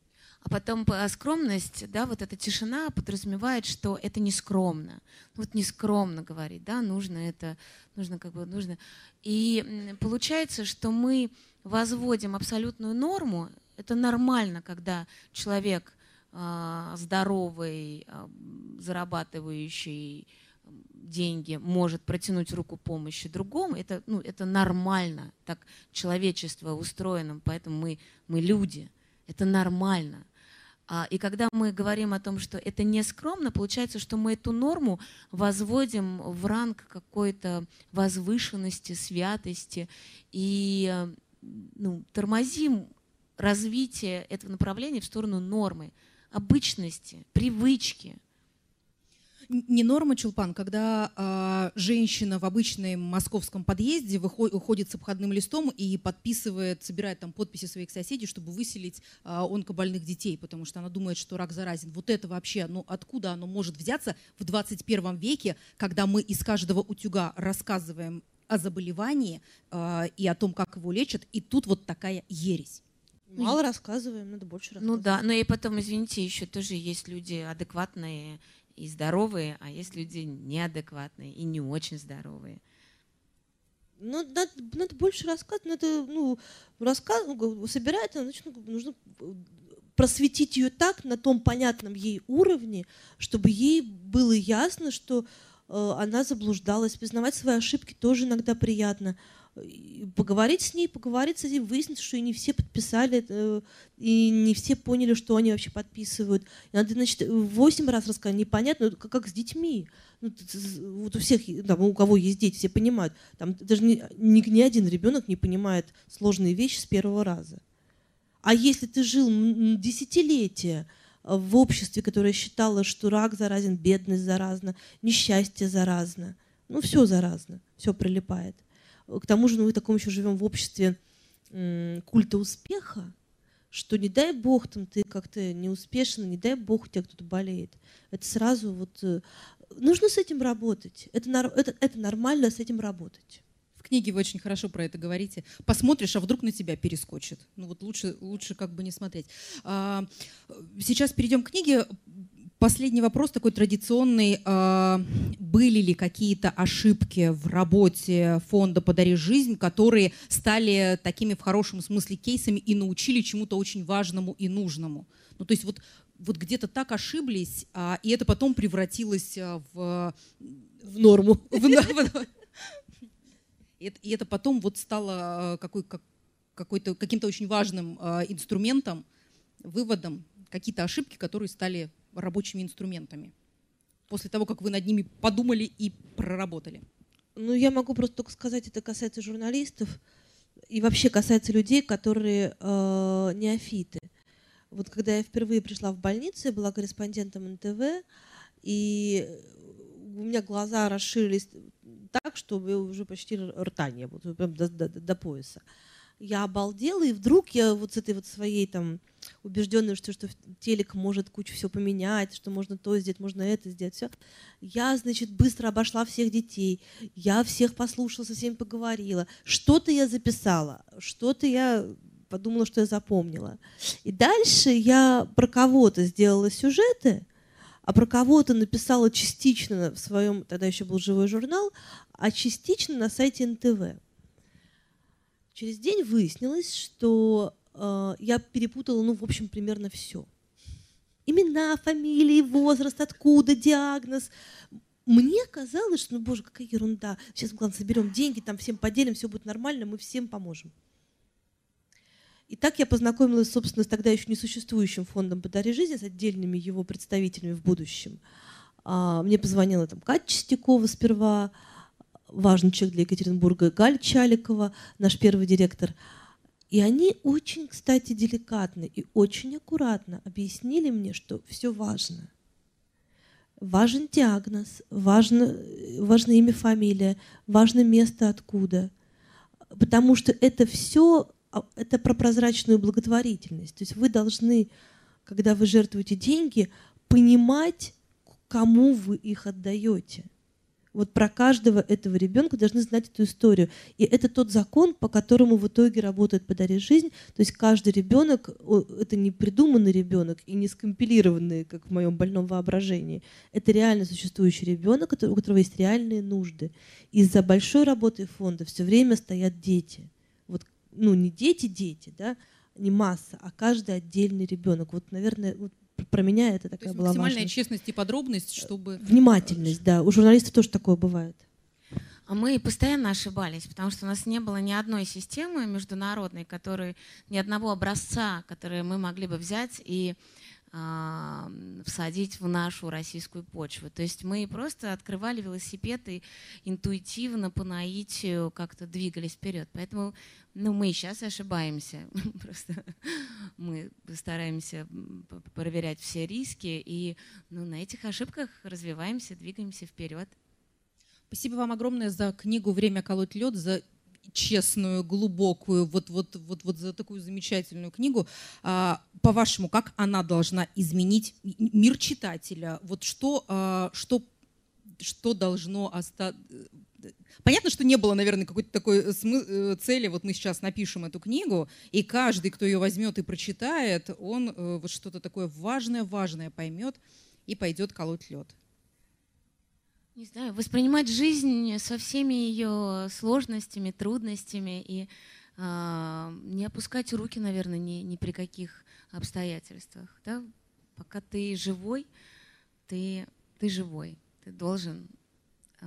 А потом по- скромность, да, вот эта тишина подразумевает, что это не скромно. Вот не скромно говорить, да, нужно это, нужно как бы, нужно. И получается, что мы возводим абсолютную норму. Это нормально, когда человек а, здоровый, а, зарабатывающий деньги, может протянуть руку помощи другому, это, ну, это нормально. Так человечество устроено, поэтому мы, мы люди. Это нормально. А, И когда мы говорим о том, что это не скромно, получается, что мы эту норму возводим в ранг какой-то возвышенности, святости и э, ну, тормозим развитие этого направления в сторону нормы, обычности, привычки. Не норма, Чулпан, когда а, женщина в обычном московском подъезде выхо- уходит с обходным листом и подписывает, собирает там подписи своих соседей, чтобы выселить а, онкобольных детей, потому что она думает, что рак заразен. Вот это вообще, ну откуда оно может взяться в 21 веке, когда мы из каждого утюга рассказываем о заболевании а, и о том, как его лечат, и тут вот такая ересь. Мало рассказываем, надо больше Ну рассказывать. да, но и потом, извините, еще тоже есть люди адекватные и здоровые, а есть люди неадекватные и не очень здоровые. Ну, надо, надо больше рассказывать, надо, ну, рассказ, ну, собирать, значит, ну, нужно э, просветить ее так, на том понятном ей уровне, чтобы ей было ясно, что э, она заблуждалась. Признавать свои ошибки тоже иногда приятно. Поговорить с ней, поговорить с этим, выяснить, что и не все подписали, э, и не все поняли, что они вообще подписывают. И надо, значит, восемь раз рассказать. Непонятно, как, как с детьми. Ну, вот у всех, там, у кого есть дети, все понимают. Там даже ни, ни, ни один ребенок не понимает сложные вещи с первого раза. А если ты жил десятилетия э, в обществе, которое считало, что рак заразен, бедность заразна, несчастье заразно, ну все заразно, все прилипает. К тому же ну, мы в таком еще живем в обществе культа успеха, что не дай бог там ты как-то не не дай бог у тебя кто-то болеет. Это сразу вот э, нужно с этим работать. Это, это, это нормально с этим работать. В книге вы очень хорошо про это говорите. Посмотришь, а вдруг на тебя перескочит. Ну вот лучше, лучше как бы не смотреть. А, Сейчас перейдем к книге. Последний вопрос такой традиционный. А, Были ли какие-то ошибки в работе фонда «Подари жизнь», которые стали такими в хорошем смысле кейсами и научили чему-то очень важному и нужному? Ну то есть вот, вот где-то так ошиблись, а, и это потом превратилось а, в В норму. в- И это, потом вот стало какой, как, какой-то, каким-то очень важным инструментом, выводом, какие-то ошибки, которые стали рабочими инструментами. После того, как вы над ними подумали и проработали. Ну, я могу просто только сказать, это касается журналистов и вообще касается людей, которые э, неофиты. Вот когда я впервые пришла в больницу, я была корреспондентом НТВ, и у меня глаза расширились так, что уже почти рта не было, прям до, до- до пояса. Я обалдела, и вдруг я вот с этой вот своей там убежденностью, что телек может кучу все поменять, что можно то сделать, можно это сделать, все. Я, значит, быстро обошла всех детей, я всех послушала, со всеми поговорила. Что-то я записала, что-то я подумала, что я запомнила. И дальше я про кого-то сделала сюжеты, а про кого-то написала частично в своем, тогда еще был живой журнал, а частично на сайте НТВ. Через день выяснилось, что я перепутала, ну, в общем, примерно все. Имена, фамилии, возраст, откуда, диагноз. Мне казалось, что, ну, боже, какая ерунда. Сейчас, главное, соберем деньги, там всем поделим, все будет нормально, мы всем поможем. И так я познакомилась, собственно, с тогда еще несуществующим фондом «Подари жизни», с отдельными его представителями в будущем. А, мне позвонила там Катя Чистякова сперва, важный человек для Екатеринбурга, Галь Чаликова, наш первый директор. И они очень, кстати, деликатно и очень аккуратно объяснили мне, что все важно. Важен диагноз, важно, важно имя, фамилия, важно место откуда. Потому что это все а, это про прозрачную благотворительность. То есть вы должны, когда вы жертвуете деньги, понимать, кому вы их отдаете. Вот про каждого этого ребенка должны знать эту историю. И это тот закон, по которому в итоге работает «Подари жизнь». То есть каждый ребенок, это не придуманный ребенок и не скомпилированный, как в моем больном воображении. Это реально существующий ребенок, у которого есть реальные нужды. Из-за большой работы фонда все время стоят дети ну, не дети-дети, да, не масса, а каждый отдельный ребенок. Вот, наверное, вот про меня это такая То была максимальная важность. честность и подробность, чтобы... Внимательность, да. У журналистов тоже такое бывает. А мы постоянно ошибались, потому что у нас не было ни одной системы международной, которой, ни одного образца, который мы могли бы взять и всадить в нашу российскую почву. То есть мы просто открывали велосипед и интуитивно по наитию как-то двигались вперед. Поэтому ну, мы сейчас ошибаемся. [laughs] Просто мы стараемся проверять все риски и ну, на этих ошибках развиваемся, двигаемся вперед. Спасибо вам огромное за книгу «Время колоть лед», за честную, глубокую, вот, вот, вот, вот за такую замечательную книгу. А, по-вашему, как она должна изменить мир читателя? Вот что, а, что, что должно остаться... Понятно, что не было, наверное, какой-то такой э, цели, вот мы сейчас напишем эту книгу, и каждый, кто ее возьмет и прочитает, он э, вот что-то такое важное-важное поймет и пойдет колоть лед. Не знаю, воспринимать жизнь со всеми ее сложностями, трудностями и э, не опускать руки, наверное, ни, ни при каких обстоятельствах. Да? Пока ты живой, ты, ты живой. Ты должен э,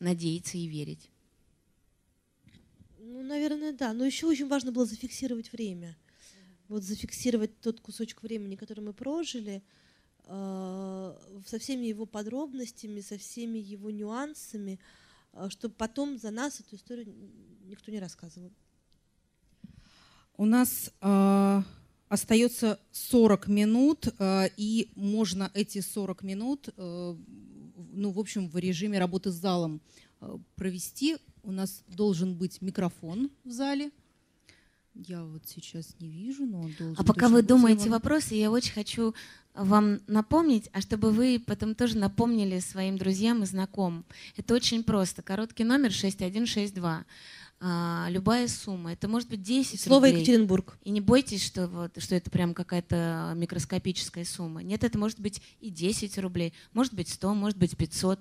надеяться и верить. Ну, наверное, да. Но еще очень важно было зафиксировать время. Вот зафиксировать тот кусочек времени, который мы прожили – со всеми его подробностями, со всеми его нюансами, э, чтобы потом за нас эту историю никто не рассказывал. У нас э, остается 40 минут, э, и можно эти 40 минут, э, ну, в общем, в режиме работы с залом э, провести. У нас должен быть микрофон в зале. Я вот сейчас не вижу, но он должен. А пока вы думаете вопросы, я очень хочу вам напомнить, а чтобы вы потом тоже напомнили своим друзьям и знакомым. Это очень просто. Короткий номер 6162. А, любая сумма. Это может быть 10 Слово рублей. Екатеринбург. И не бойтесь, что, вот, что это прям какая-то микроскопическая сумма. Нет, это может быть и 10 рублей, может быть 100, может быть 500,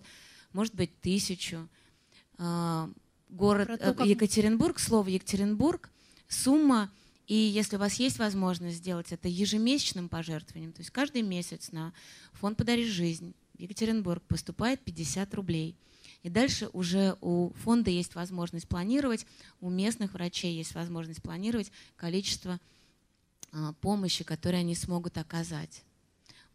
может быть 1000. А, город то, э, как... Екатеринбург, слово Екатеринбург сумма, и если у вас есть возможность сделать это ежемесячным пожертвованием, то есть каждый месяц на фонд «Подари жизнь» в Екатеринбург поступает 50 рублей. И дальше уже у фонда есть возможность планировать, у местных врачей есть возможность планировать количество а, помощи, которую они смогут оказать.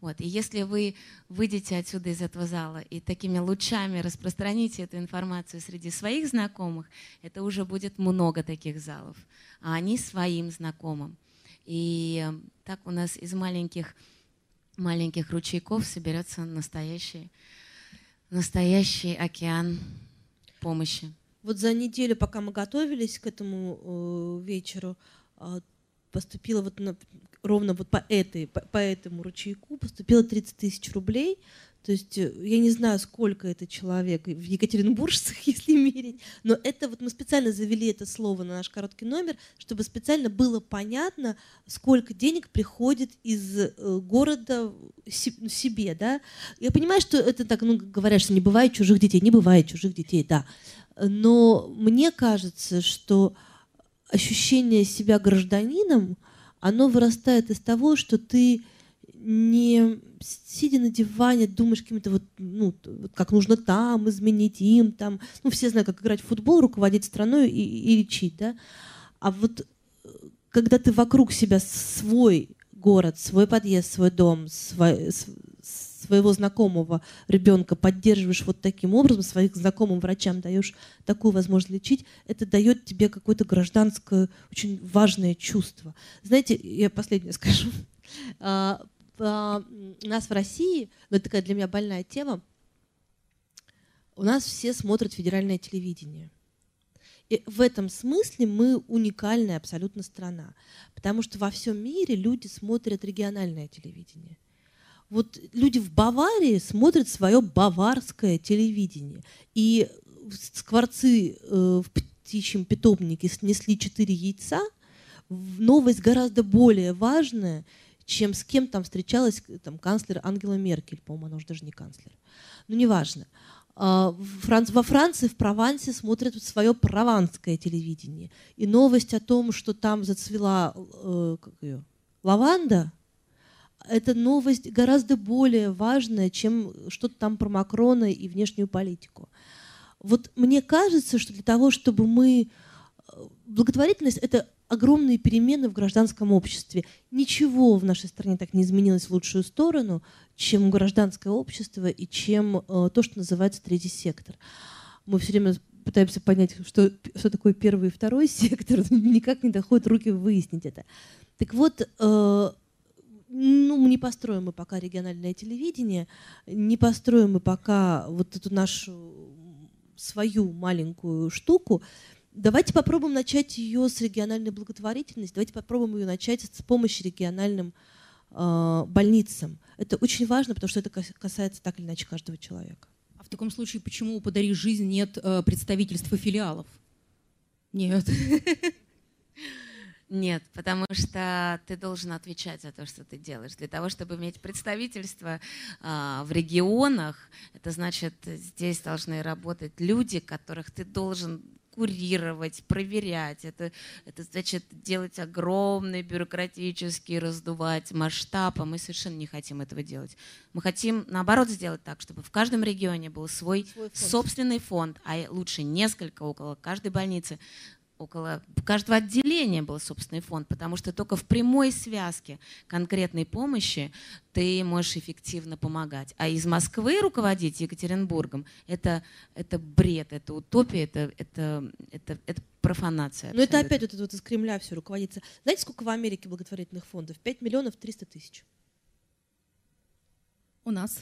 Вот. И если вы выйдете отсюда из этого зала и такими лучами распространите эту информацию среди своих знакомых, это уже будет много таких залов, а они своим знакомым. И так у нас из маленьких, маленьких ручейков соберется настоящий, настоящий океан помощи. Вот за неделю, пока мы готовились к этому э, вечеру, э, поступило вот на, ровно вот по, этой, по, по этому ручейку поступило 30 тысяч рублей. То есть э, я не знаю, сколько это человек в Екатеринбуржцах, [laughs] если мерить, но это вот мы специально завели это слово на наш короткий номер, чтобы специально было понятно, сколько денег приходит из э, города себе, да. Я понимаю, что это так, ну, говорят, что не бывает чужих детей, не бывает чужих детей, да. Но мне кажется, что ощущение себя гражданином, оно вырастает из того, что ты не сидя на диване, думаешь каким-то вот, ну, как нужно там изменить им, там, ну, все знают, как играть в футбол, руководить страной и, и лечить, да, а вот когда ты вокруг себя свой город, свой подъезд, свой дом, свой, своего знакомого ребенка поддерживаешь вот таким образом, своих знакомым врачам даешь такую возможность лечить, это дает тебе какое-то гражданское, очень важное чувство. Знаете, я последнее [laughs] скажу. А, а, у нас в России, но это такая для меня больная тема, у нас все смотрят федеральное телевидение. И в этом смысле мы уникальная абсолютно страна, потому что во всем мире люди смотрят региональное телевидение. Вот люди в Баварии смотрят свое баварское телевидение. И скворцы э, в птичьем питомнике снесли четыре яйца. Новость гораздо более важная, чем с кем там встречалась там, канцлер Ангела Меркель, по-моему, она уже даже не канцлер. Ну, неважно. А, во Франции, в Провансе смотрят свое прованское телевидение. И новость о том, что там зацвела э, как ее, лаванда, это новость гораздо более важная, чем что-то там про Макрона и внешнюю политику. Вот мне кажется, что для того, чтобы мы... Э, благотворительность — это огромные перемены в гражданском обществе. Ничего в нашей стране так не изменилось в лучшую сторону, чем гражданское общество и чем э, то, что называется третий сектор. Мы все время пытаемся понять, что, что такое первый и второй [laughs] сектор, никак не доходят руки выяснить это. Так вот, э, ну, не построим мы пока региональное телевидение, не построим мы пока вот эту нашу свою маленькую штуку, Давайте попробуем начать ее с региональной благотворительности. Давайте попробуем ее начать с помощи региональным э, больницам. Это очень важно, потому что это касается так или иначе каждого человека. А в таком случае, почему у «Подари жизнь» нет э, представительства филиалов? Нет. [laughs] Нет, потому что ты должен отвечать за то, что ты делаешь. Для того, чтобы иметь представительство э, в регионах, это значит, здесь должны работать люди, которых ты должен курировать, проверять. Это, это значит делать огромный бюрократический, раздувать масштаб, а мы совершенно не хотим этого делать. Мы хотим, наоборот, сделать так, чтобы в каждом регионе был свой, свой фонд. собственный фонд, а лучше несколько около каждой больницы, около каждого отделения был собственный фонд, потому что только в прямой связке конкретной помощи ты можешь эффективно помогать. А из Москвы руководить Екатеринбургом это, это бред, это утопия, это, это, это, это профанация. Но это опять вот, вот из Кремля все руководится. Знаете, сколько в Америке благотворительных фондов? 5 миллионов 300 тысяч. У нас?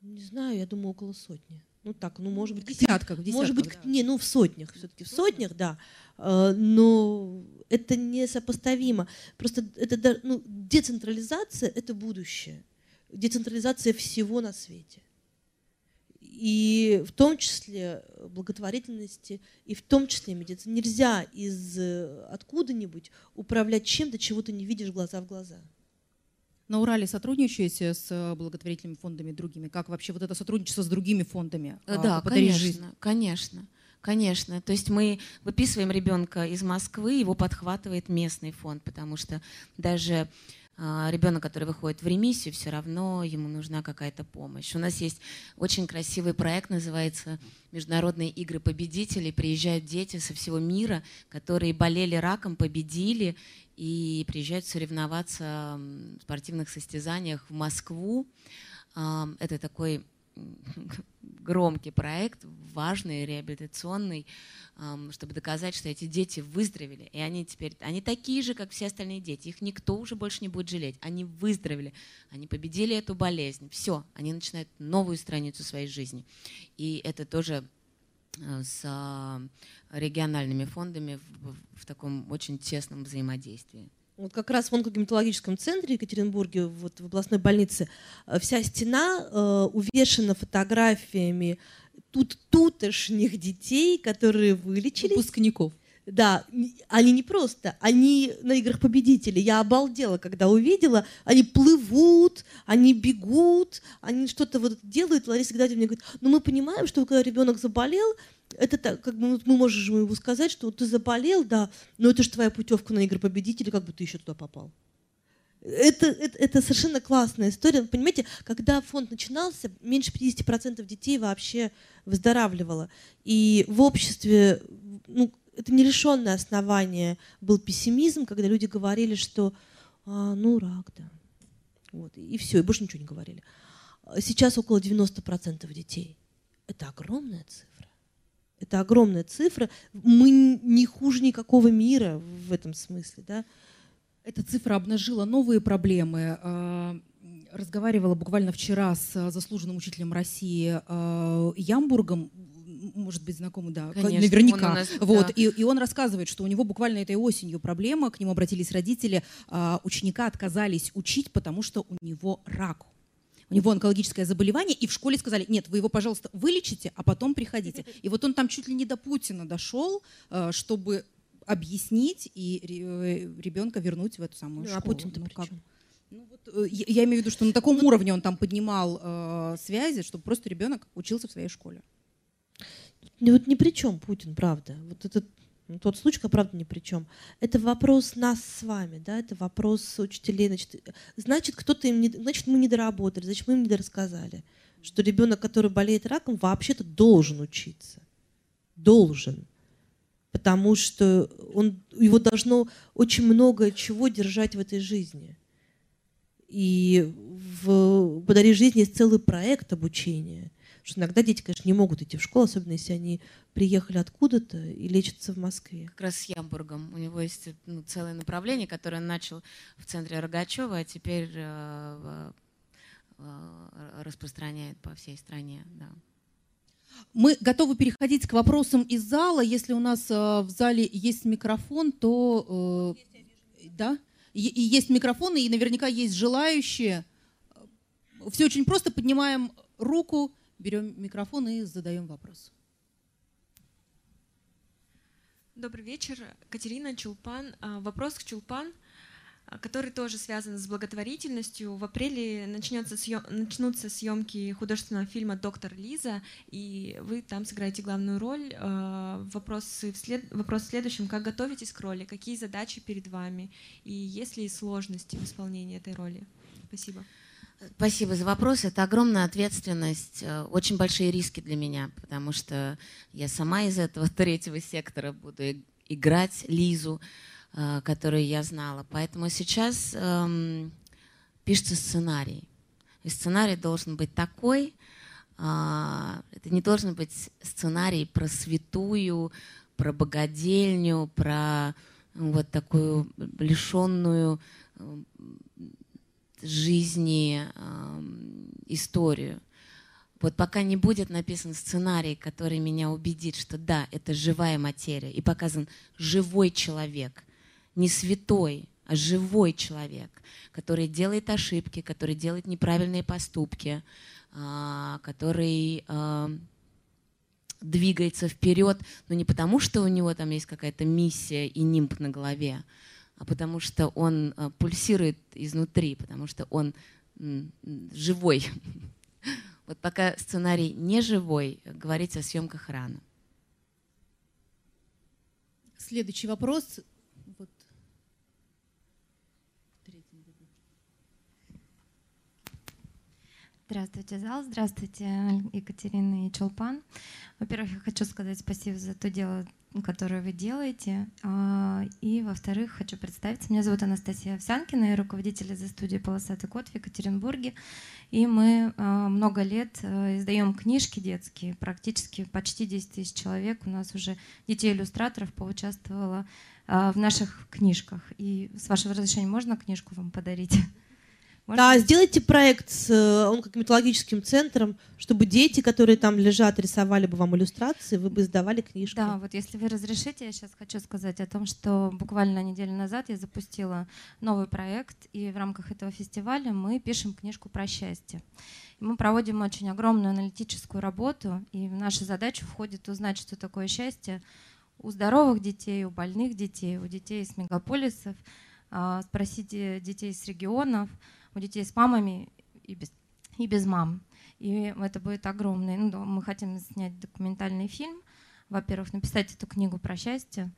Не знаю, я думаю, около сотни. Ну так, ну может быть, в десятках, в десятках может быть, да. не, ну в сотнях, все-таки в сотнях, да. Э, но это несопоставимо. Просто это ну, децентрализация это будущее. Децентрализация всего на свете. И в том числе благотворительности, и в том числе медицины. Нельзя из э, откуда-нибудь управлять чем-то, чего ты не видишь глаза в глаза. На Урале сотрудничаете с э, благотворительными фондами другими? Как вообще вот это сотрудничество с другими фондами? Э, да, конечно, жизнь? конечно. Конечно. То есть мы выписываем ребенка из Москвы, его подхватывает местный фонд, потому что даже а, ребенок, который выходит в ремиссию, все равно ему нужна какая-то помощь. У нас есть очень красивый проект, называется «Международные игры победителей». Приезжают дети со всего мира, которые болели раком, победили, и приезжают соревноваться в спортивных состязаниях в Москву. Это такой [laughs] громкий проект, важный, реабилитационный, чтобы доказать, что эти дети выздоровели. И они теперь, они такие же, как все остальные дети. Их никто уже больше не будет жалеть. Они выздоровели, они победили эту болезнь. Все, они начинают новую страницу своей жизни. И это тоже с а, региональными фондами в, в таком очень тесном взаимодействии. Вот как раз в онкогематологическом центре Екатеринбурге, вот в областной больнице, э, вся стена э, увешана фотографиями тут тутошних детей, которые вылечились. Выпускников. Да, они не просто, они на играх победителей. Я обалдела, когда увидела. Они плывут, они бегут, они что-то вот делают. Лариса Геннадьевна мне говорит, ну мы понимаем, что когда ребенок заболел, это так, как бы мы можем ему сказать, что ты заболел, да, но это же твоя путевка на игры победителей, как бы ты еще туда попал. Это, это, это совершенно классная история. Понимаете, когда фонд начинался, меньше 50% детей вообще выздоравливало. И в обществе, ну, это нерешенное основание был пессимизм, когда люди говорили, что а, ну рак, да. Вот, и все, и больше ничего не говорили. Сейчас около 90% детей. Это огромная цифра. Это огромная цифра. Мы не хуже никакого мира в этом смысле. Да? Эта цифра обнажила новые проблемы. А, разговаривала буквально вчера с заслуженным учителем России а, Ямбургом, может быть, знакомы, да, Конечно, наверняка. нас, вот, да. и, и он рассказывает, что у него буквально этой осенью проблема, к нему обратились родители, а, ученика отказались учить, потому что у него рак. У него онкологическое заболевание, и в школе сказали, нет, вы его, пожалуйста, вылечите, а потом приходите. И вот он там чуть ли не до Путина дошел, а, чтобы объяснить и ребенка вернуть в эту самую Ну, школу. а Путин-то Ну, как? Ну, вот, э, я, я имею в виду, что на таком уровне он там поднимал э, связи, чтобы просто ребенок учился в своей школе. Ну, вот ни при чем Путин, правда. Вот этот ну, тот случай, правда, ни при чем. Это вопрос нас с вами, да, это вопрос учителей. Значит, значит кто-то им не, значит, мы не доработали, значит, мы им не дорассказали, что ребенок, который болеет раком, вообще-то должен учиться. Должен. Потому что он, его должно очень много чего держать в этой жизни. И в «Подари жизни» есть целый проект обучения. Потому что иногда дети, конечно, не могут идти в школу, особенно если они приехали откуда-то и лечатся в Москве. Как раз с Ямбургом. У него есть ну, целое направление, которое он начал в центре Рогачева, а теперь э, э, распространяет по всей стране. Да. Мы готовы переходить к вопросам из зала. Если у нас э, в зале есть микрофон, то... Э, да? И, и есть микрофоны, и наверняка есть желающие. Все очень просто. Поднимаем руку, берем микрофон и задаем вопрос. Добрый вечер. Катерина Чулпан. А, Вопрос к Чулпан, а, который тоже связан с благотворительностью. В апреле начнется съем... начнутся съемки художественного фильма «Доктор Лиза», и вы там сыграете главную роль. А, Вопрос, в след... Вопрос в следующем. Как готовитесь к роли? Какие задачи перед вами? И есть ли сложности в исполнении этой роли? Спасибо. Спасибо за вопрос. Это огромная ответственность, э, очень большие риски для меня, потому что я сама из этого [laughs] третьего сектора буду играть Лизу, э, которую я знала. Поэтому сейчас эм, пишется сценарий. И сценарий должен быть такой, а, это не должен быть сценарий про святую, про богадельню, про вот такую лишенную э, жизни эм, историю. Вот пока не будет написан сценарий, который меня убедит, что да, это живая материя, и показан живой человек, не святой, а живой человек, который делает ошибки, который делает неправильные поступки, а, который а, двигается вперед, но не потому, что у него там есть какая-то миссия и нимб на голове, потому что он а, пульсирует изнутри, потому что он живой. [laughs] Вот пока сценарий не живой, говорить о съемках рано. Следующий вопрос. Вот. Здравствуйте, зал. Здравствуйте, Екатерина и Чулпан. Во-первых, я хочу сказать спасибо за то дело, которое вы делаете. А, И, во-вторых, хочу представиться. Меня зовут Анастасия Овсянкина, я руководитель из студии «Полосатый кот» в Екатеринбурге. И мы а, много лет а, издаем книжки детские, практически почти 10 тысяч человек. У нас уже детей-иллюстраторов поучаствовало в наших книжках. И с вашего разрешения можно книжку вам подарить? Да, сделайте проект с э, онкогематологическим центром, чтобы дети, которые там лежат, рисовали бы вам иллюстрации, вы бы издавали книжки. Да, вот если вы разрешите, я сейчас хочу сказать о том, что буквально неделю назад я запустила новый проект, и в рамках этого фестиваля мы пишем книжку про счастье. Мы проводим очень огромную аналитическую работу, и в нашу задачу входит узнать, что такое счастье у здоровых детей, у больных детей, у детей из мегаполисов, а, спросите детей с регионов, у детей с мамами и без, и без мам. И это будет огромный. Ну, мы хотим снять документальный фильм, во-первых, написать эту книгу про счастье.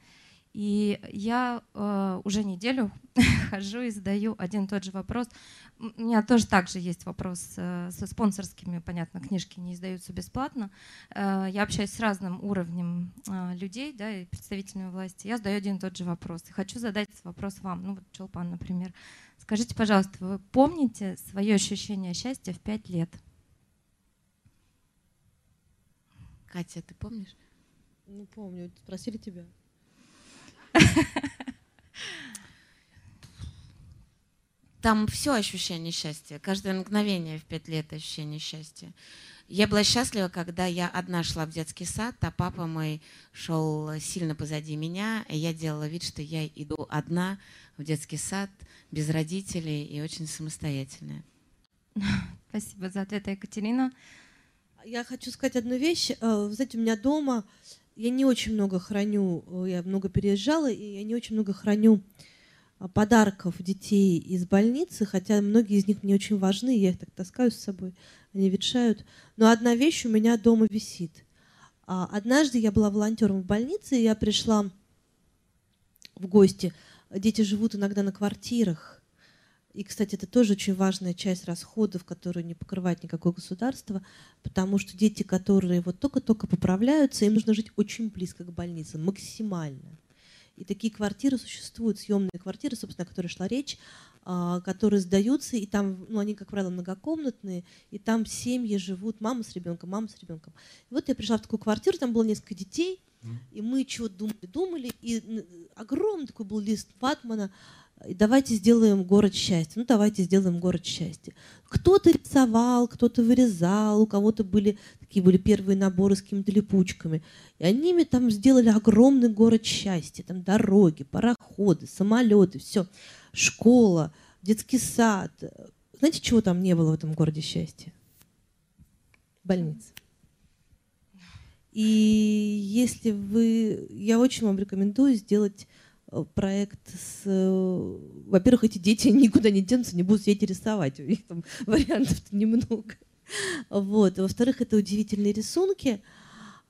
И я э, уже неделю [laughs] хожу и задаю один и тот же вопрос. У меня тоже также есть вопрос э, со спонсорскими, понятно, книжки не издаются бесплатно. Э, я общаюсь с разным уровнем э, людей, да, и представителями власти. Я задаю один и тот же вопрос. И хочу задать вопрос вам, ну вот Чулпан, например. Скажите, пожалуйста, вы помните свое ощущение счастья в пять лет? Катя, ты помнишь? Не помню, спросили тебя. Там все ощущение счастья, каждое мгновение в пять лет ощущение счастья. Я была счастлива, когда я одна шла в детский сад, а папа мой шел сильно позади меня, и я делала вид, что я иду одна в детский сад, без родителей и очень самостоятельная. [laughs] Спасибо за ответ, Екатерина. Я хочу сказать одну вещь. Э, вы знаете, у меня дома я не очень много храню, э, я много переезжала, и я не очень много храню а, подарков детей из больницы, хотя многие из них мне очень важны, я их так таскаю с собой, они ветшают. Но одна вещь у меня дома висит. А, однажды я была волонтером в больнице, и я пришла в гости. Дети живут иногда на квартирах, и, кстати, это тоже очень важная часть расходов, которую не покрывает никакое государство, потому что дети, которые вот только-только поправляются, им нужно жить очень близко к больнице, максимально. И такие квартиры существуют, съемные квартиры, собственно, о которой шла речь, а, которые сдаются, и там, ну, они, как правило, многокомнатные, и там семьи живут, мама с ребенком, мама с ребенком. И вот я пришла в такую квартиру, там было несколько детей, и мы чего-то думали, думали, и огромный такой был лист ватмана, и давайте сделаем город счастья. Ну, давайте сделаем город счастья. Кто-то рисовал, кто-то вырезал, у кого-то были такие были первые наборы с какими-то липучками. И они там сделали огромный город счастья. Там дороги, пароходы, самолеты, все. Школа, детский сад. Знаете, чего там не было в этом городе счастья? Больница. И если вы... Я очень вам рекомендую сделать Э, проект с... Э, во-первых, эти дети [laughs] никуда не денутся, не будут сидеть и рисовать. У них там [laughs] вариантов немного. Вот. Во-вторых, это удивительные рисунки.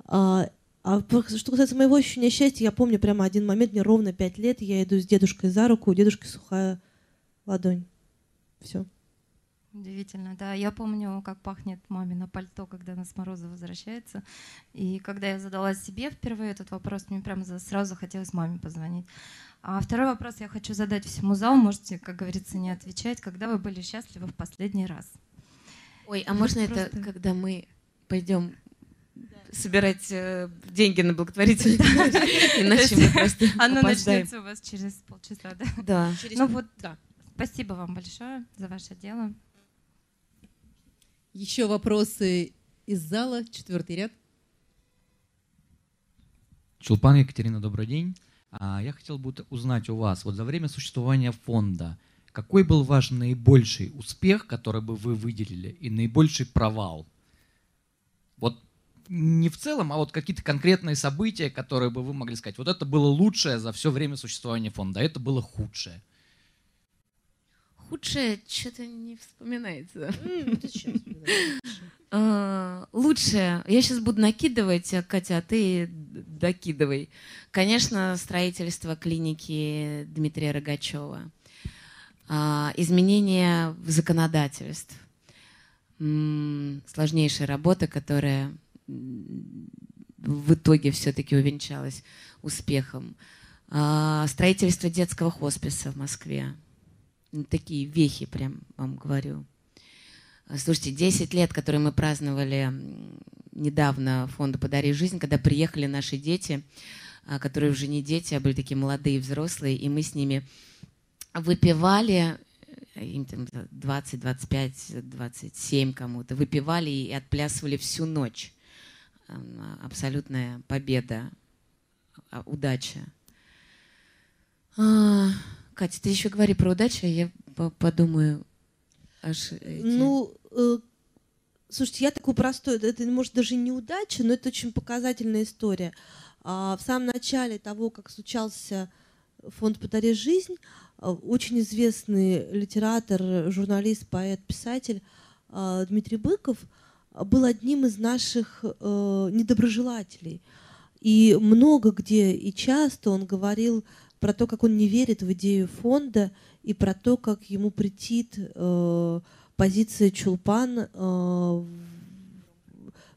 А, а что касается моего ощущения счастья, я помню прямо один момент, мне ровно пять лет, я иду с дедушкой за руку, у дедушки сухая ладонь. Все. Удивительно, да. Я помню, как пахнет мамино пальто, когда она с мороза возвращается. И когда я задала себе впервые этот вопрос, мне прямо сразу хотелось маме позвонить. А второй вопрос я хочу задать всему залу. Можете, как говорится, не отвечать. Когда вы были счастливы в последний раз? Ой, а можно Просто... это, когда мы пойдем собирать э, деньги на благотворительность, [laughs] иначе мы просто [laughs] Оно начнется у вас через полчаса, да? Да. Ну вот, да. Спасибо вам большое за ваше дело. Еще вопросы из зала, четвертый ряд. Чулпан Екатерина, добрый день. А, я хотел бы узнать у вас, вот за время существования фонда, какой был ваш наибольший успех, который бы вы выделили, и наибольший провал? Вот не в целом, а вот какие-то конкретные события, которые бы вы могли сказать, вот это было лучшее за все время существования фонда, а это было худшее. Худшее что-то не вспоминается. А, лучшее. Я сейчас буду накидывать, а, Катя, а ты докидывай. Конечно, строительство клиники Дмитрия Рогачева. Изменения в законодательстве. Сложнейшая работа, которая в итоге все-таки увенчалась успехом. Строительство детского хосписа в Москве такие вехи, прям вам говорю. Слушайте, 10 лет, которые мы праздновали недавно фонду «Подари жизнь», когда приехали наши дети, а, которые уже не дети, а были такие молодые взрослые, и мы с ними выпивали им там 20, 25, 27 кому-то, выпивали и отплясывали всю ночь. Абсолютная победа, а, удача. Катя, ты еще говори про удачу, а я подумаю. Аж эти... Ну, э, слушайте, я такой простой, это может даже не удача, но это очень показательная история. А, в самом начале того, как случался фонд «Подари жизнь», а, очень известный литератор, журналист, поэт, писатель а, Дмитрий Быков был одним из наших э, недоброжелателей. И много где и часто он говорил про то, как он не верит в идею фонда и про то, как ему претит э, позиция Чулпан э,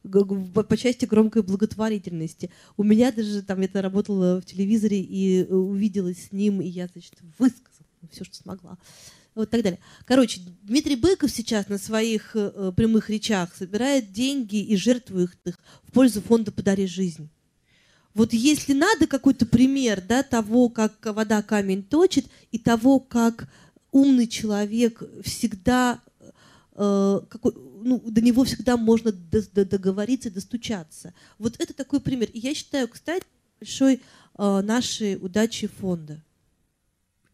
по части громкой благотворительности. У меня даже там это работало в телевизоре и э, увиделась с ним, и я, значит, высказала все, что смогла. Вот так далее. Короче, Дмитрий Быков сейчас на своих э, прямых речах собирает деньги и жертвует их в пользу фонда «Подари жизнь». Вот если надо какой-то пример да, того, как вода камень точит, и того, как умный человек всегда э, какой, ну, до него всегда можно договориться, достучаться. Вот это такой пример. И я считаю, кстати, большой э, нашей удачи фонда.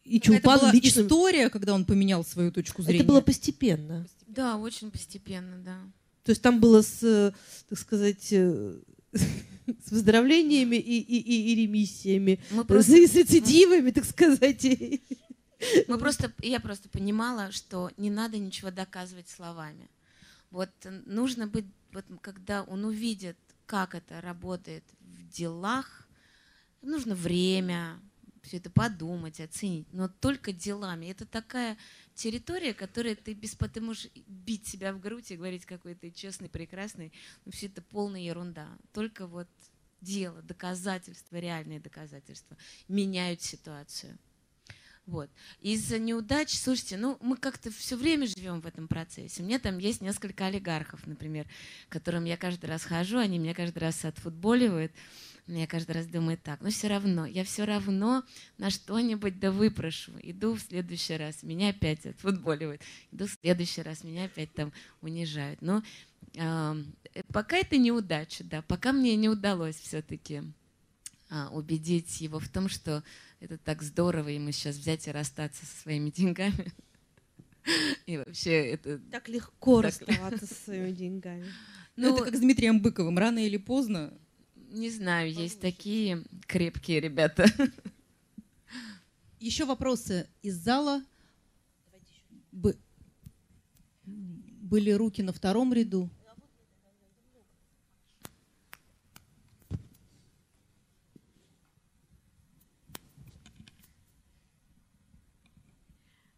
И Чулпан это была лично... история, когда он поменял свою точку зрения. Это было постепенно. Да, очень постепенно, да. То есть там было с, так сказать, э, [laughs] [laughs] с выздоровлениями и, и, и, и ремиссиями, Мы просто... с рецидивами, так сказать. [laughs] Мы просто, я просто понимала, что не надо ничего доказывать словами. Вот нужно быть, вот когда он увидит, как это работает в делах, нужно время, все это подумать, оценить, но только делами. Это такая территория, которая ты без ты можешь бить себя в грудь и говорить, какой ты честный, прекрасный, но все это полная ерунда. Только вот дело, доказательства, реальные доказательства меняют ситуацию. Вот. Из-за неудач, слушайте, ну мы как-то все время живем в этом процессе. У меня там есть несколько олигархов, например, к которым я каждый раз хожу, они меня каждый раз отфутболивают. Я каждый раз думаю так, но все равно, я все равно на что-нибудь да выпрошу. Иду в следующий раз, меня опять отфутболивают. Иду в следующий раз, меня опять там унижают. Но э, пока это неудача, да, пока мне не удалось все-таки э, убедить его в том, что это так здорово ему сейчас взять и расстаться со своими деньгами. [laughs] И вообще это... Так легко так... расставаться со своими деньгами. Ну, это как с Дмитрием Быковым. Рано или поздно... Не знаю, есть такие крепкие ребята. Еще вопросы из зала. Были руки на втором ряду.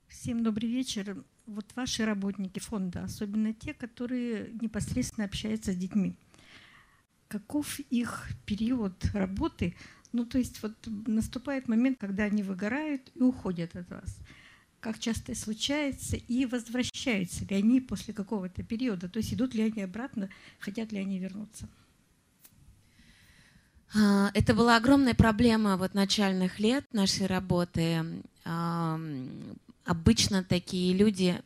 Всем добрый вечер. Вот ваши работники фонда, особенно те, которые непосредственно общаются с детьми. Каков их период работы? Ну, то есть вот наступает момент, когда они выгорают и уходят от вас. Как часто случается и возвращаются ли они после какого-то периода? То есть идут ли они обратно, хотят ли они вернуться? А, это была огромная проблема вот начальных лет нашей работы обычно такие люди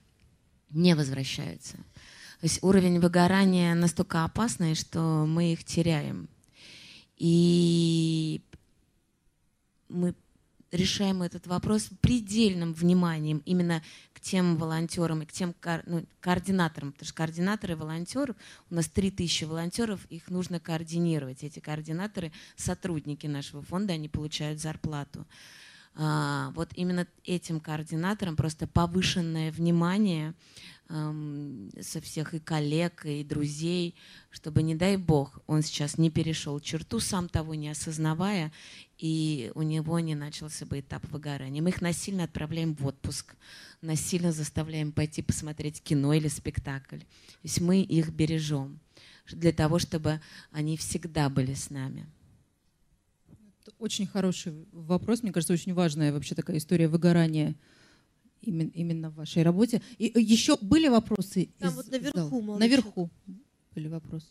не возвращаются. То есть уровень выгорания настолько опасный, что мы их теряем. И мы решаем этот вопрос предельным вниманием именно к тем волонтерам и к тем ну, координаторам, потому что координаторы волонтеров, у нас 3000 волонтеров, их нужно координировать. Эти координаторы, сотрудники нашего фонда, они получают зарплату. А, вот именно этим координаторам просто повышенное внимание со всех и коллег, и друзей, чтобы, не дай бог, он сейчас не перешел черту, сам того не осознавая, и у него не начался бы этап выгорания. Мы их насильно отправляем в отпуск, насильно заставляем пойти посмотреть кино или спектакль. То есть мы их бережем для того, чтобы они всегда были с нами. Очень хороший вопрос, мне кажется, очень важная вообще такая история выгорания именно, именно в вашей работе. И э, еще были вопросы? Там из вот наверху. Наверху были вопросы.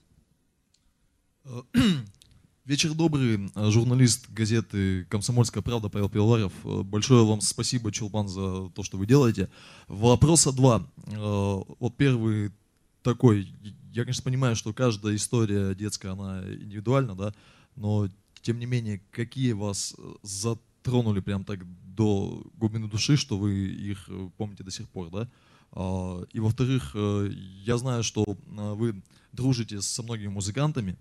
Э, [clears throat] Вечер добрый, э, журналист газеты «Комсомольская правда» Павел Пивоваров. Большое вам спасибо, Чулпан, за то, что вы делаете. Вопроса два. Вот первый такой. Я, конечно, понимаю, что каждая история детская, она индивидуальна, да, но тем не менее, какие вас затронули прям так до глубины души, что вы их помните до сих пор, да? А, и во-вторых, я знаю, что вы дружите со многими музыкантами,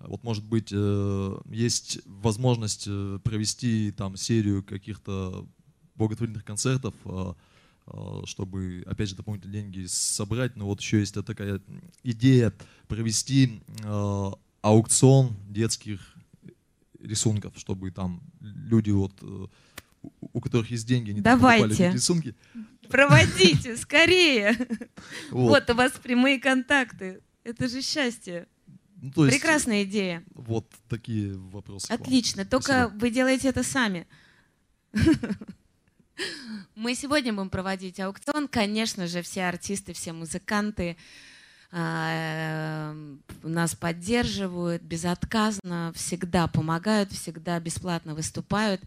вот, может быть, э, есть возможность э, провести там серию каких-то благотворительных концертов, э, чтобы, опять же, дополнительные деньги собрать. Но вот еще есть такая идея провести аукцион детских рисунков, чтобы там люди вот у которых есть деньги, они Давайте. рисунки. Проводите, скорее. [laughs] Вот. вот у вас прямые контакты. Это же счастье. Ну, то есть, Прекрасная идея. Вот такие вопросы. Отлично. Только Спасибо. вы делаете это сами. [laughs] Мы сегодня будем проводить аукцион. Конечно же, все артисты, все музыканты нас поддерживают безотказно, всегда помогают, всегда бесплатно выступают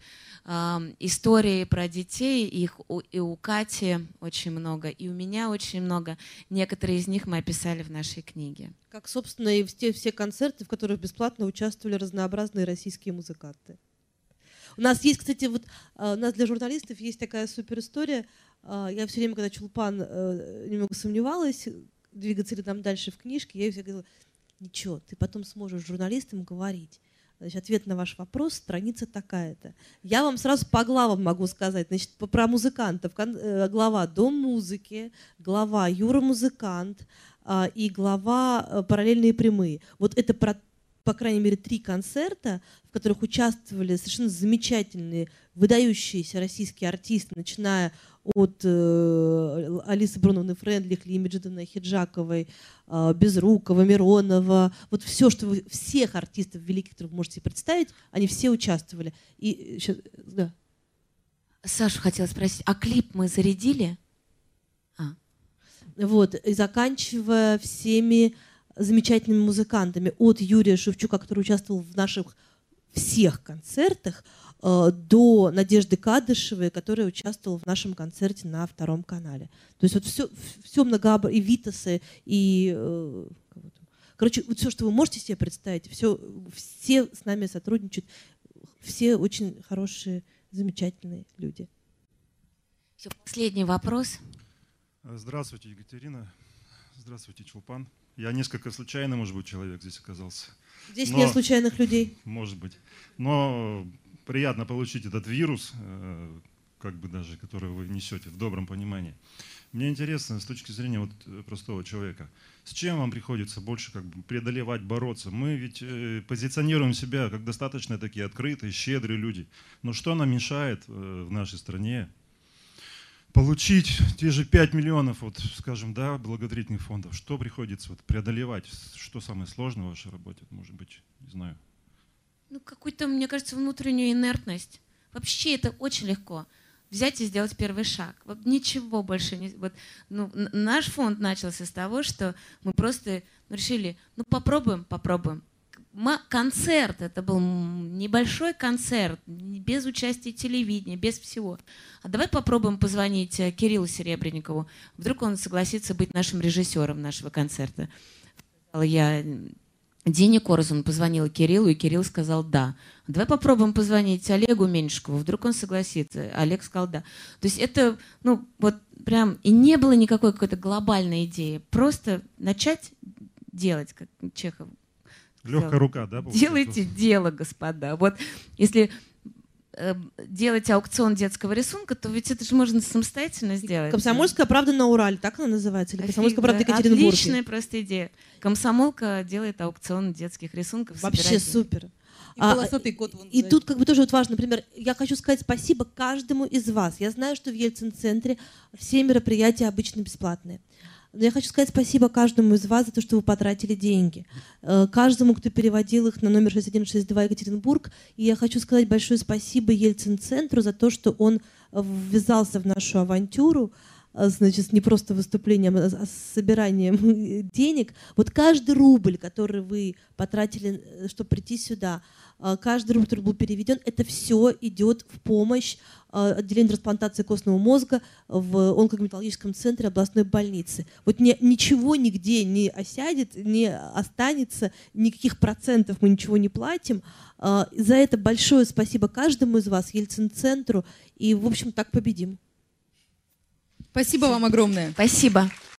истории про детей, их и у Кати очень много, и у меня очень много. Некоторые из них мы описали в нашей книге. Как, собственно, и все, все концерты, в которых бесплатно участвовали разнообразные российские музыканты. У нас есть, кстати, вот а, у нас для журналистов есть такая супер история. А, я все время, когда Чулпан э, немного сомневалась, двигаться ли там дальше в книжке, я ей говорила, ничего, ты потом сможешь журналистам говорить Значит, ответ на ваш вопрос, страница такая-то. Я вам сразу по главам могу сказать. Значит, про музыкантов. Э, глава «Дом музыки», глава «Юра музыкант» а, и глава э, «Параллельные прямые». Вот это про по крайней мере, три концерта, в которых участвовали совершенно замечательные, выдающиеся российские артисты, начиная от э, Алисы Бруновны Френдлих, Лии Меджидовны Хиджаковой, э, Безрукова, Миронова. Вот все, что вы, всех артистов великих, которых вы можете представить, они все участвовали. И, сейчас, да. Сашу хотела спросить, а клип мы зарядили? А. Вот, и заканчивая всеми замечательными музыкантами, от Юрия Шевчука, который участвовал в наших всех концертах, Э, до Надежды Кадышевой, которая участвовала в нашем концерте на втором канале. То есть вот все, все многообразие, и Витасы, и э, Короче, вот все, что вы можете себе представить, все, все с нами сотрудничают, все очень хорошие, замечательные люди. Все, последний вопрос. Здравствуйте, Екатерина. Здравствуйте, Чулпан. Я несколько случайно, может быть, человек здесь оказался. Здесь Но, нет случайных людей. [laughs] Может быть. Но приятно получить этот вирус, э, как бы даже, который вы несете в добром понимании. Мне интересно с точки зрения вот э, простого человека, с чем вам приходится больше как бы преодолевать, бороться? Мы ведь э, позиционируем себя как достаточно такие открытые, щедрые люди. Но что нам мешает в нашей стране получить те же 5 миллионов, вот, скажем, да, благотворительных фондов? Что приходится вот, преодолевать? Что самое сложное в вашей работе? Может быть, не знаю ну, какую-то, мне кажется, внутреннюю инертность. Вообще это очень легко взять и сделать первый шаг. Вот ничего больше не... Вот, ну, наш фонд начался с того, что мы просто ну, решили, ну попробуем, попробуем. Концерт, это был небольшой концерт, без участия телевидения, без всего. А давай попробуем позвонить э, Кириллу Серебренникову. Вдруг он согласится быть нашим режиссером нашего концерта. Я Дине Корзун позвонила Кириллу, и Кирилл сказал «да». Давай попробуем позвонить Олегу Меньшикову, вдруг он согласится. Олег сказал «да». То есть это, ну, вот прям, и не было никакой какой-то глобальной идеи. Просто начать делать, как Чехов Легкая рука, да? Делайте дело, господа. Вот если Э, делать аукцион детского рисунка, то ведь это же можно самостоятельно сделать. Комсомольская правда на Урале, так она называется? Или Комсомольская правда Екатеринбурге? Отличная просто идея. Комсомолка делает аукцион детских рисунков. Вообще супер. И, а, код и тут как бы тоже вот важно, например, я хочу сказать спасибо каждому из вас. Я знаю, что в Ельцин-центре все мероприятия обычно бесплатные. Я хочу сказать спасибо каждому из вас за то, что вы потратили деньги. Э, каждому, кто переводил их на номер 6162 Екатеринбург. И я хочу сказать большое спасибо Ельцин-центру за то, что он ввязался в нашу авантюру значит, не просто выступлением, а с собиранием [laughs] денег. Вот каждый рубль, который вы потратили, э, чтобы прийти сюда, а, каждый рубль, который был переведен, это все идет в помощь а, отделению трансплантации костного мозга в онкогематологическом центре областной больницы. Вот ни, ничего нигде не осядет, не останется, никаких процентов мы ничего не платим. А, за это большое спасибо каждому из вас, Ельцин-центру, и, в общем, так победим. Спасибо вам огромное. Спасибо.